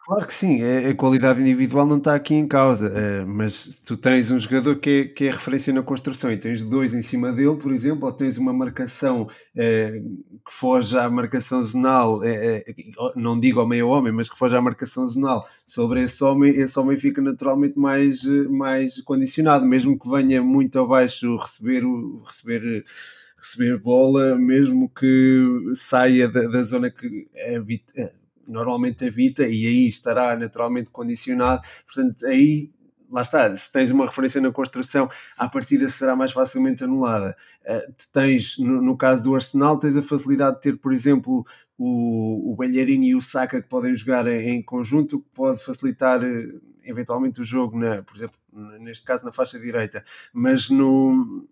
Claro que sim, a, a, qualidade individual não está aqui em causa, uh, mas tu tens um jogador que é, que é referência na construção e tens dois em cima dele, por exemplo, ou tens uma marcação uh, que foge à marcação zonal, uh, não digo ao meio homem, mas que foge à marcação zonal sobre esse homem, esse homem fica naturalmente mais, mais condicionado, mesmo que venha muito abaixo receber, receber receber bola, mesmo que saia da, da zona que habita, normalmente habita e aí estará naturalmente condicionado. Portanto, aí lá está, se tens uma referência na construção, a partida será mais facilmente anulada. Uh, tens, no, no, caso do Arsenal, tens a facilidade de ter, por exemplo, o, o Bellerini e o Saka que podem jogar em, em conjunto, que pode facilitar uh, eventualmente o jogo, na, por exemplo, neste caso na faixa direita, mas no,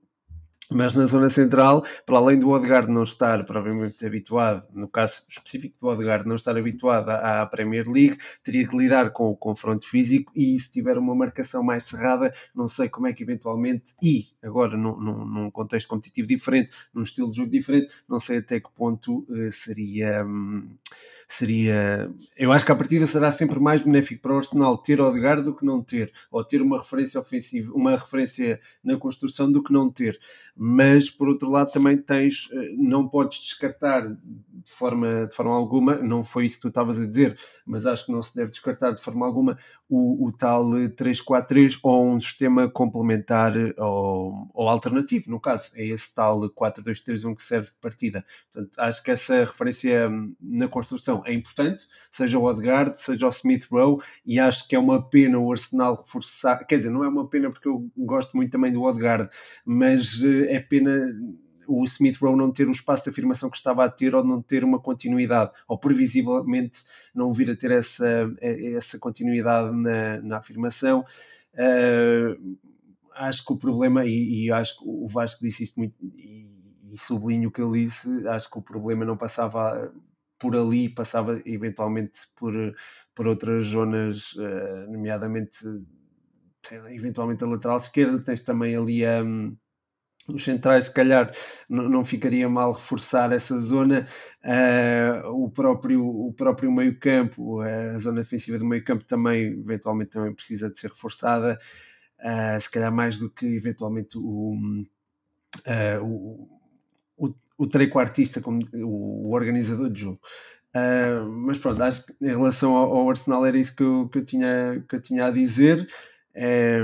mas na zona central, para além do Odegaard não estar provavelmente habituado, no caso específico do Odegaard não estar habituado à, Premier League, teria que lidar com o confronto físico e se tiver uma marcação mais cerrada, não sei como é que eventualmente, e agora num, num, contexto competitivo diferente, num estilo de jogo diferente, não sei até que ponto uh, seria. Um, seria. Eu acho que a partida será sempre mais benéfico para o Arsenal ter Odegaard do que não ter, ou ter uma referência ofensiva, uma referência na construção do que não ter. Mas por outro lado também tens, eh, não podes descartar de forma, de forma alguma, não foi isso que tu estavas a dizer, mas acho que não se deve descartar de forma alguma o, o tal 3-4-3 ou um sistema complementar ou, ou, alternativo, no caso, é esse tal 4-2-3-1 que serve de partida. Portanto, acho que essa referência hum, na construção é importante, seja o Odegaard, seja o Smith Rowe, e acho que é uma pena o Arsenal reforçar, quer dizer, não é uma pena porque eu gosto muito também do Odegaard, mas eh, é pena o Smith Rowe não ter o espaço de afirmação que estava a ter ou não ter uma continuidade, ou previsivelmente não vir a ter essa, essa continuidade na, na afirmação. Uh, acho que o problema, e, e, acho que o Vasco disse isto muito, e, e sublinho o que ele disse, acho que o problema não passava por ali, passava eventualmente por, por outras zonas, uh, nomeadamente eventualmente a lateral esquerda, tens também ali a. Um, os centrais, se calhar, não, ficaria mal reforçar essa zona. Uh, o próprio, o próprio meio-campo, a zona defensiva do meio-campo também, eventualmente, também precisa de ser reforçada. Uh, se calhar mais do que, eventualmente, o, uh, o, o, o como o, o organizador de jogo. Uh, mas pronto, acho que em relação ao, ao, Arsenal era isso que eu, que eu, tinha, que eu tinha a dizer. É,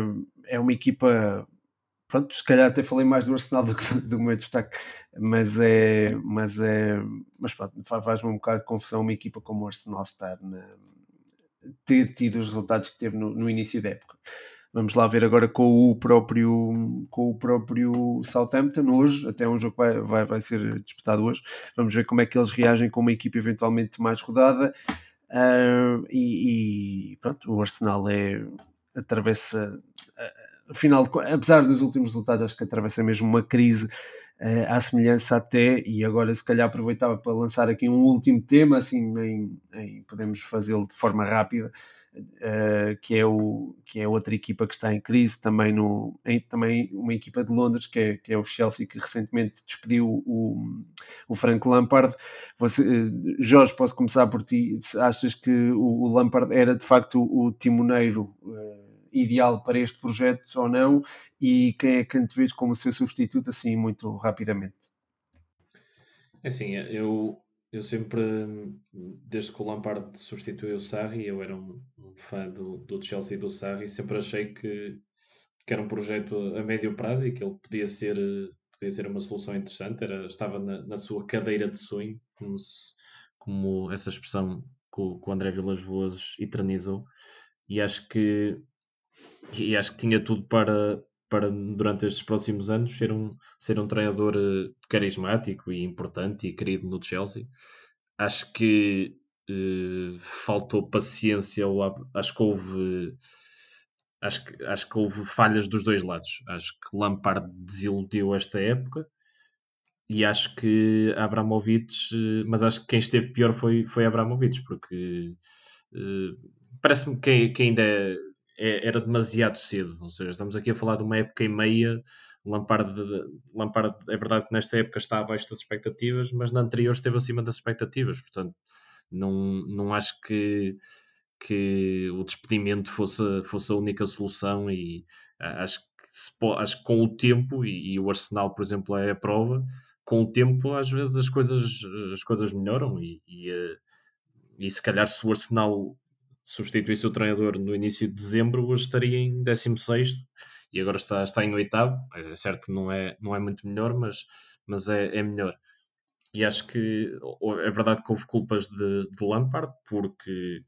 é uma equipa pronto, se calhar até falei mais do Arsenal (laughs) do que do meu destaque, mas é, mas é, mas pronto, faz-me um bocado de confusão uma equipa como o Arsenal estar na, ter tido os resultados que teve no, no, início da época. Vamos lá ver agora com o próprio, com o próprio Southampton hoje, até um jogo que vai, vai, vai ser disputado hoje. Vamos ver como é que eles reagem com uma equipa eventualmente mais rodada. Uh, e, e, pronto, o Arsenal é atravessa afinal, apesar dos últimos resultados, acho que atravessa mesmo uma crise uh, à semelhança até, e agora se calhar aproveitava para lançar aqui um último tema, assim, em, em podemos fazê-lo de forma rápida, uh, que, é o, que é outra equipa que está em crise, também, no, em, também uma equipa de Londres, que é, que é o Chelsea, que recentemente despediu o, o Frank Lampard. Você, uh, Jorge, posso começar por ti, achas que o, o Lampard era de facto o, o timoneiro ideal para este projeto ou não e quem é que te vês como seu substituto assim muito rapidamente? É assim, eu, eu sempre, desde que o Lampard substituiu o Sarri, eu era um, um fã do, do Chelsea e do Sarri, sempre achei que, que era um projeto a médio prazo e que ele podia ser, podia ser uma solução interessante, era, estava na, na sua cadeira de sonho, como, se, como essa expressão que o, André Vilas Boas eternizou, e acho que e acho que tinha tudo para, para durante estes próximos anos ser um, ser um treinador uh, carismático e importante e querido no Chelsea. Acho que uh, faltou paciência, ou acho que houve acho que, acho que houve falhas dos dois lados. Acho que Lampard desiludiu esta época e acho que Abramovich, uh, mas acho que quem esteve pior foi, foi Abramovich, porque parece-me que, que ainda é, é, era demasiado cedo. Ou seja, estamos aqui a falar de uma época e meia. Lampard, Lampard é verdade que nesta época está abaixo das expectativas, mas na anterior esteve acima das expectativas. Portanto, não, não acho que, que o despedimento fosse, fosse a única solução e acho que, se, acho que com o tempo, e, e, o Arsenal, por exemplo, é a prova, com o tempo às vezes as coisas, as coisas melhoram e, e, eh, e se calhar se o Arsenal substituísse o treinador no início de dezembro, hoje estaria em 16 e agora está, está em oitavo. É certo que não é, não é muito melhor, mas, mas é, é melhor. E acho que é verdade que houve culpas de, de Lampard, porque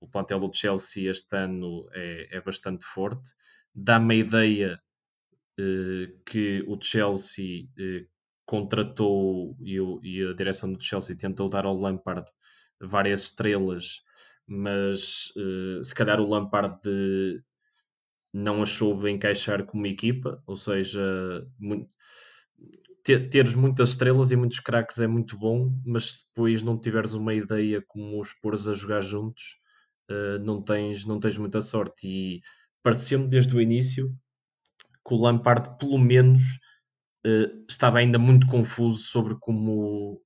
o plantel do Chelsea este ano é, é bastante forte. Dá-me a ideia eh, que o Chelsea eh, contratou e, o, e, a direção do Chelsea tentou dar ao Lampard várias estrelas mas uh, se calhar o Lampard de, não achou bem encaixar como equipa, ou seja, muito, ter, teres muitas estrelas e muitos craques é muito bom, mas depois não tiveres uma ideia como os pôres a jogar juntos, uh, não, tens, não tens muita sorte. E pareceu-me desde o início que o Lampard, pelo menos, uh, estava ainda muito confuso sobre como,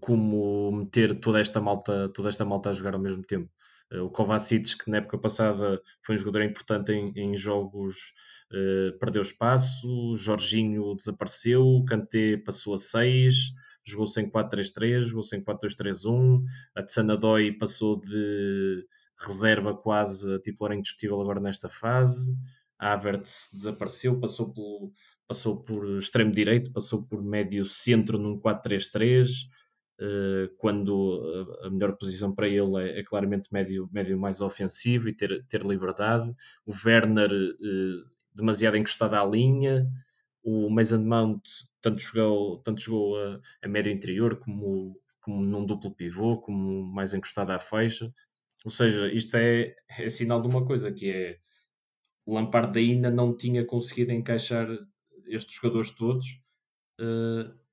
como meter toda esta, malta, toda esta malta a jogar ao mesmo tempo. Uh, o Kovacic, que na época passada foi um jogador importante em, em jogos, uh, perdeu espaço, Jorginho desapareceu, Kanté passou a 6, jogou sem 4-3-3, jogou sem 4-2-3-1, a Tsanadoi passou de reserva quase a titular indiscutível agora nesta fase. A Havertz desapareceu, passou, pelo, passou por extremo direito, passou por médio centro num 4-3-3, uh, quando a melhor posição para ele é, é, claramente médio, médio mais ofensivo e ter, ter liberdade. O Werner uh, demasiado encostado à linha. O Mason Mount tanto jogou, tanto jogou a, a médio interior como, como num duplo pivô, como mais encostado à faixa. Ou seja, isto é, é sinal de uma coisa, que é Lampard ainda não tinha conseguido encaixar estes jogadores todos.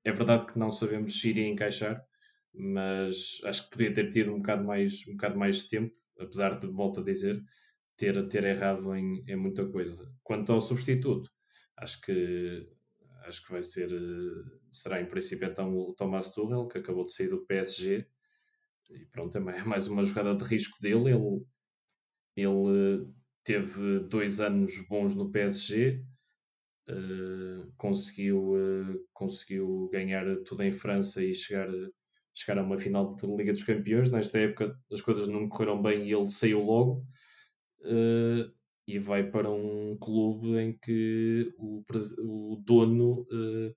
É verdade que não sabemos se iria encaixar, mas acho que podia ter tido um bocado mais, um bocado mais de tempo, apesar de, volto a dizer, ter, ter errado em, em muita coisa. Quanto ao substituto, acho que acho que vai ser será em princípio então o Thomas Tuchel que acabou de sair do PSG e pronto, é mais uma jogada de risco dele. Ele, ele teve dois anos bons no PSG, uh, eh, conseguiu, uh, conseguiu ganhar tudo em França e chegar, chegar a uma final de Liga dos Campeões. Nesta época as coisas não correram bem e ele saiu logo. Uh, e vai para um clube em que o, o dono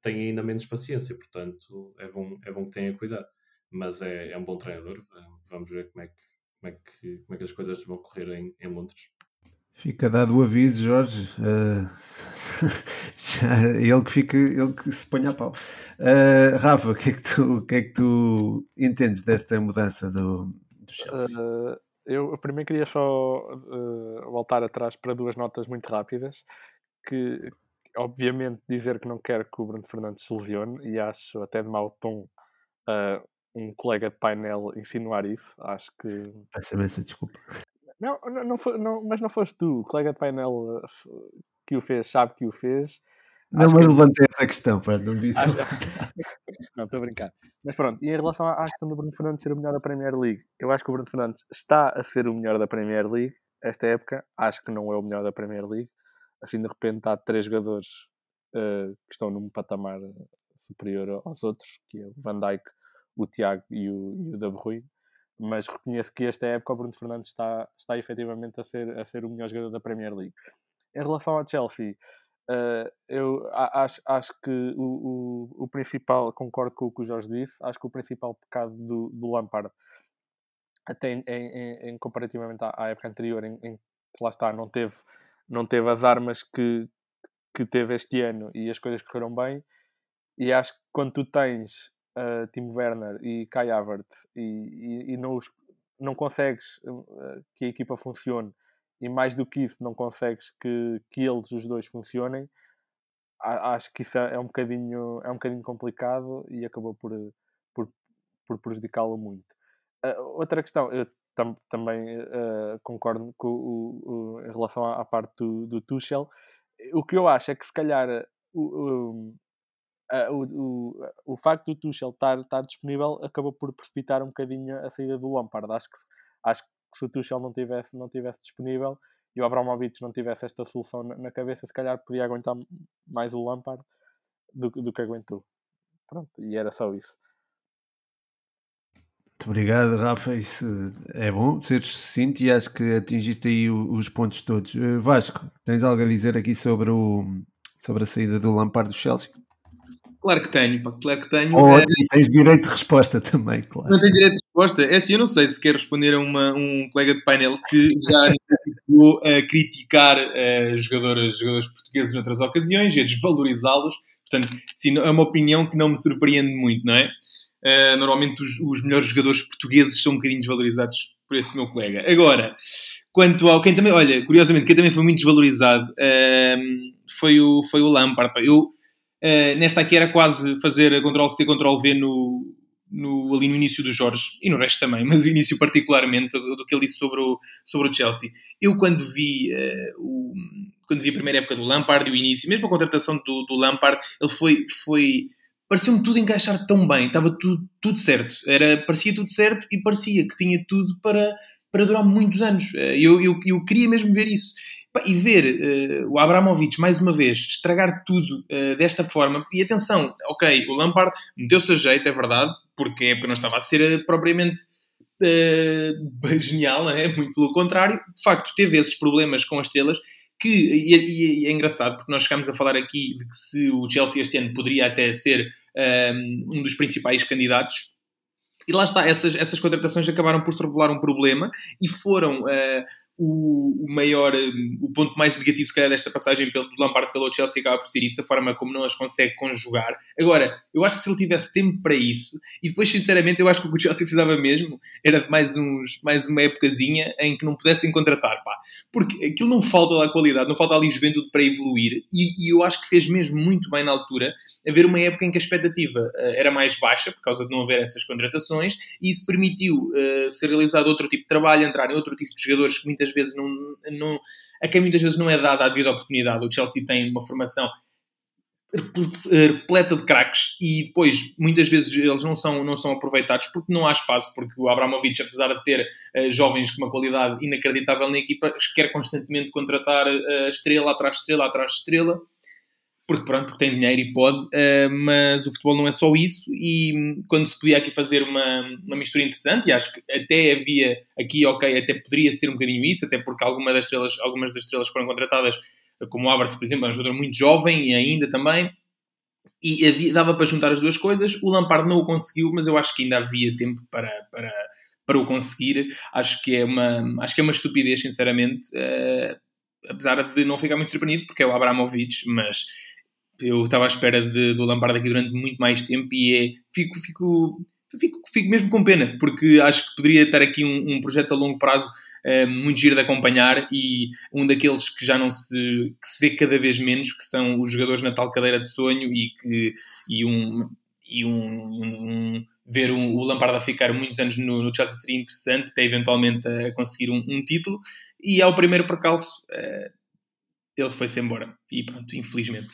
tem ainda menos paciência, portanto é bom, é bom que tenha cuidado mas é, é um bom treinador. Vamos ver como é que, como é que, como é que as coisas vão correr em, em Londres. Fica dado o aviso, Jorge. (laughs) Uh, ele que fica, ele que se ponha a pau. Uh, Rafa, o que, é que tu, o que é que tu entendes desta mudança do, do Chelsea? Uh, eu primeiro queria só voltar atrás para duas notas muito rápidas. Que, obviamente, dizer que não quero que o Bruno Fernandes se lesione e acho até de mau tom um colega de painel insinuar isso. Acho que. Peço imensa desculpa. Não, não, não, foi, não, mas não foste tu, o colega de painel eh, que o fez, sabe que o fez. Não, Acho mas que... levantei essa questão, para não vi. (laughs) não, estou a brincar. Mas pronto, e em relação à questão do Bruno Fernandes ser o melhor da Premier League, eu acho que o Bruno Fernandes está a ser o melhor da Premier League esta época. Acho que não é o melhor da Premier League. Assim, de repente, há três jogadores uh, que estão num patamar superior aos outros, que é o Van Dijk, o Tiago e o, e o De Bruyne, mas reconheço que esta época o Bruno Fernandes está, está efetivamente a ser, a ser o melhor jogador da Premier League. Em relação ao Chelsea, uh, eu acho, acho que o, o, o, principal, concordo com o que o Jorge disse, acho que o principal pecado do, do Lampard, até em, em, em comparativamente à, à, época anterior, em, em, que lá está, não teve, não teve as armas que, que teve este ano e as coisas correram bem, e acho que quando tu tens uh, Timo Werner e Kai Havertz e, e, e não, os, não consegues uh, que a equipa funcione e mais do que isso não consegues que, que eles os dois funcionem acho que isso é, é um bocadinho é um bocadinho complicado e acabou por por, por prejudicá-lo muito. Uh, outra questão eu tam, também concordo com o, o, em relação à, à parte do, do Tuchel o que eu acho é que se calhar o, uh, o, o, o facto do Tuchel estar, estar disponível acabou por precipitar um bocadinho a saída do Lampard. Acho que, acho que se o Tuchel não tivesse, não tivesse disponível e o Abramovich não tivesse esta solução na, na cabeça, se calhar podia aguentar mais o Lampard do, do que aguentou. Pronto, e era só isso. Muito obrigado, Rafa. Isso é bom ser sucinto e acho que atingiste aí os pontos todos. Eh, Vasco, tens algo a dizer aqui sobre, o, sobre a saída do Lampard do Chelsea? Claro que tenho, pá, claro que tenho. Ou é... tens direito de resposta (laughs) também, claro. Não tenho direito de resposta. É assim, eu não sei se quer responder a uma, um colega de painel que já ficou a criticar uh, jogadores, jogadores portugueses noutras ocasiões e a desvalorizá-los. Portanto, sim, é uma opinião que não me surpreende muito, não é? Uh, normalmente os, os, melhores jogadores portugueses são um bocadinho desvalorizados por esse meu colega. Agora, quanto ao quem também, olha, curiosamente, quem também foi muito desvalorizado uh, foi, o, foi o Lampard. Eu Uh, nesta aqui era quase fazer Ctrl-C, Ctrl-V no, no, ali no início do Jorge, e no resto também, (laughs) mas o início particularmente, do, do que ele disse sobre o, sobre o Chelsea. Eu, quando vi, uh, o, quando vi a primeira época do Lampard e o início, mesmo a contratação do, do Lampard, ele foi. foi Parecia-me tudo encaixar tão bem, estava tudo, tudo certo. Era, parecia tudo certo e parecia que tinha tudo para, para durar muitos anos. Uh, eu, eu, eu queria mesmo ver isso e ver uh, o Abramovich, mais uma vez, estragar tudo uh, desta forma. E atenção, ok, o Lampard meteu-se a jeito, é verdade, porque a época não estava a ser uh, propriamente genial, é? muito pelo contrário. De facto, teve esses problemas com as estrelas. Que, e, e, e é engraçado porque nós chegamos a falar aqui de que se o Chelsea este ano poderia até ser um, um dos principais candidatos, e lá está, essas, essas contratações acabaram por se revelar um problema e foram uh, o, o, maior, o ponto mais negativo, se calhar, desta passagem pelo, Lampard pelo Chelsea acaba por ser isso, a forma como não as consegue conjugar. Agora, eu acho que se ele tivesse tempo para isso, e depois, sinceramente, eu acho que o que o Chelsea precisava mesmo era mais, uns, mais uma épocazinha em que não pudessem contratar, pá. Porque aquilo não falta lá qualidade, não falta ali juventude para evoluir, e, e, eu acho que fez mesmo muito bem na altura haver uma época em que a expectativa uh, era mais baixa, por causa de não haver essas contratações, e isso permitiu uh, ser realizado outro tipo de trabalho, entrar em outro tipo de jogadores que muitas muitas vezes não, não, a quem muitas vezes não é dada a devida oportunidade. O Chelsea tem uma formação repleta de craques e depois muitas vezes eles não são, não são aproveitados porque não há espaço, porque o Abramovich, apesar de ter uh, jovens com uma qualidade inacreditável na equipa, quer constantemente contratar uh, estrela atrás de estrela atrás de estrela porque pronto, porque tem dinheiro e pode, uh, mas o futebol não é só isso. E hum, quando se podia aqui fazer uma, uma mistura interessante, e acho que até havia aqui, ok, até poderia ser um bocadinho isso, até porque alguma das estrelas, algumas das estrelas foram contratadas, como o Havertz, por exemplo, é um jogador muito jovem e ainda também, e havia, dava para juntar as duas coisas, o Lampard não o conseguiu, mas eu acho que ainda havia tempo para, para, para o conseguir, acho que é uma, acho que é uma estupidez, sinceramente, uh, apesar de não ficar muito surpreendido, porque é o Abramovich, mas eu estava à espera de, do Lampard aqui durante muito mais tempo e é, fico, fico, fico, fico mesmo com pena, porque acho que poderia estar aqui um, um projeto a longo prazo é, muito giro de acompanhar e um daqueles que já não se, que se vê cada vez menos, que são os jogadores na tal cadeira de sonho e, que, e um, e um, um, ver um, o Lampard a ficar muitos anos no, no, Chelsea seria interessante, até eventualmente a conseguir um, um título. E ao primeiro percalço, uh, ele foi-se embora. E pronto, infelizmente.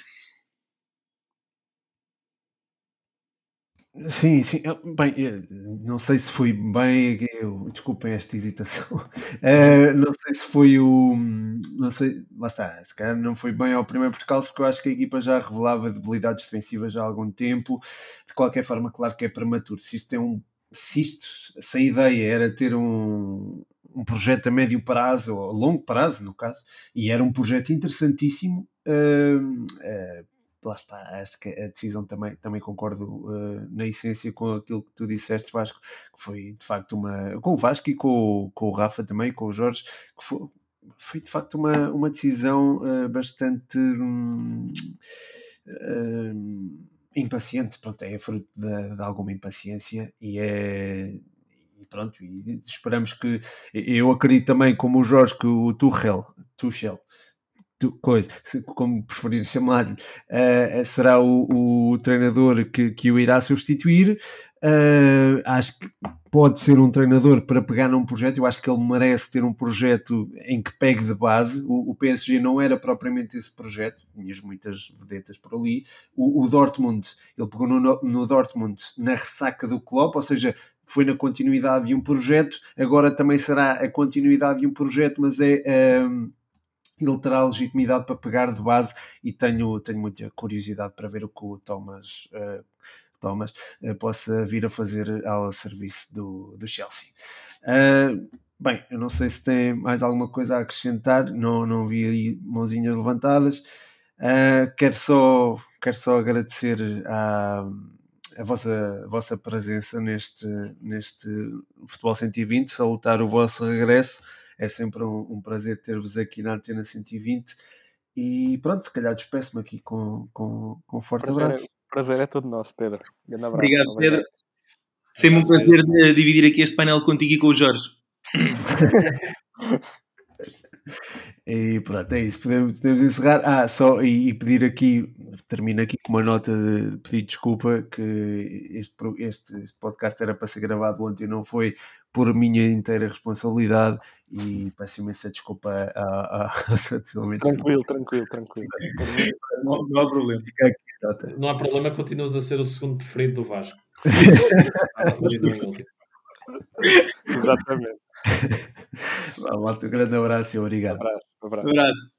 Sim, sim. Bem, eh, não sei se foi bem. Eu, desculpem esta hesitação. Uh, (laughs) não sei se foi o. Não sei, lá está. Se calhar não foi bem ao primeiro percalço, porque eu acho que a equipa já revelava debilidades defensivas há algum tempo. De qualquer forma, claro que é prematuro. Se isto é um. Se isto, se a ideia era ter um, um projeto a médio prazo, ou a longo prazo, no caso, e era um projeto interessantíssimo. Lá está, acho que a decisão também, também concordo uh, na essência com aquilo que tu disseste, Vasco, que foi de facto uma. com o Vasco e com, com o Rafa também, com o Jorge, que foi, foi de facto uma, uma decisão uh, bastante. Um, uh, impaciente, pronto, é fruto de, de alguma impaciência e é e pronto, e esperamos que eu acredito também como o Jorge que o Tuchel, Tuchel coisa, como preferir chamar-lhe, uh, será o, o, treinador que, que o irá substituir. Uh, acho que pode ser um treinador para pegar num projeto. Eu acho que ele merece ter um projeto em que pegue de base. O, o PSG não era propriamente esse projeto, tinhas muitas vedetas por ali. O, o Dortmund, ele pegou no, no Dortmund na ressaca do Klopp, ou seja, foi na continuidade de um projeto, agora também será a continuidade de um projeto, mas é. Um, ele terá legitimidade para pegar de base e tenho, tenho muita curiosidade para ver o que o Thomas, uh, Thomas uh, possa vir a fazer ao serviço do, do Chelsea. Uh, bem, eu não sei se tem mais alguma coisa a acrescentar, não, não vi aí mãozinhas levantadas. quero, só, quero só agradecer a, a, vossa, a vossa presença neste, neste Futebol 120, salutar o vosso regresso é sempre um, um prazer ter-vos aqui na Antena 120. E pronto, se calhar despeço-me aqui com, com, com um forte prazer, abraço. Prazer é todo nosso, Pedro. Abraço, obrigado, obrigado, Pedro. Foi-me um prazer de dividir aqui este painel contigo e com o Jorge. (laughs) E pronto, é isso. Podemos, podemos encerrar. Ah, só e, e, pedir aqui, termino aqui com uma nota de pedir desculpa que este, este, este podcast era para ser gravado ontem, não foi por minha inteira responsabilidade e peço imensa desculpa a, a, (laughs) a Tranquilo, tranquilo, tranquilo. não, não há problema. Aqui, não há problema, continuas a ser o segundo preferido do Vasco. (laughs) Exatamente. Malta, um grande abraço e obrigado. Um abraço. Um abraço.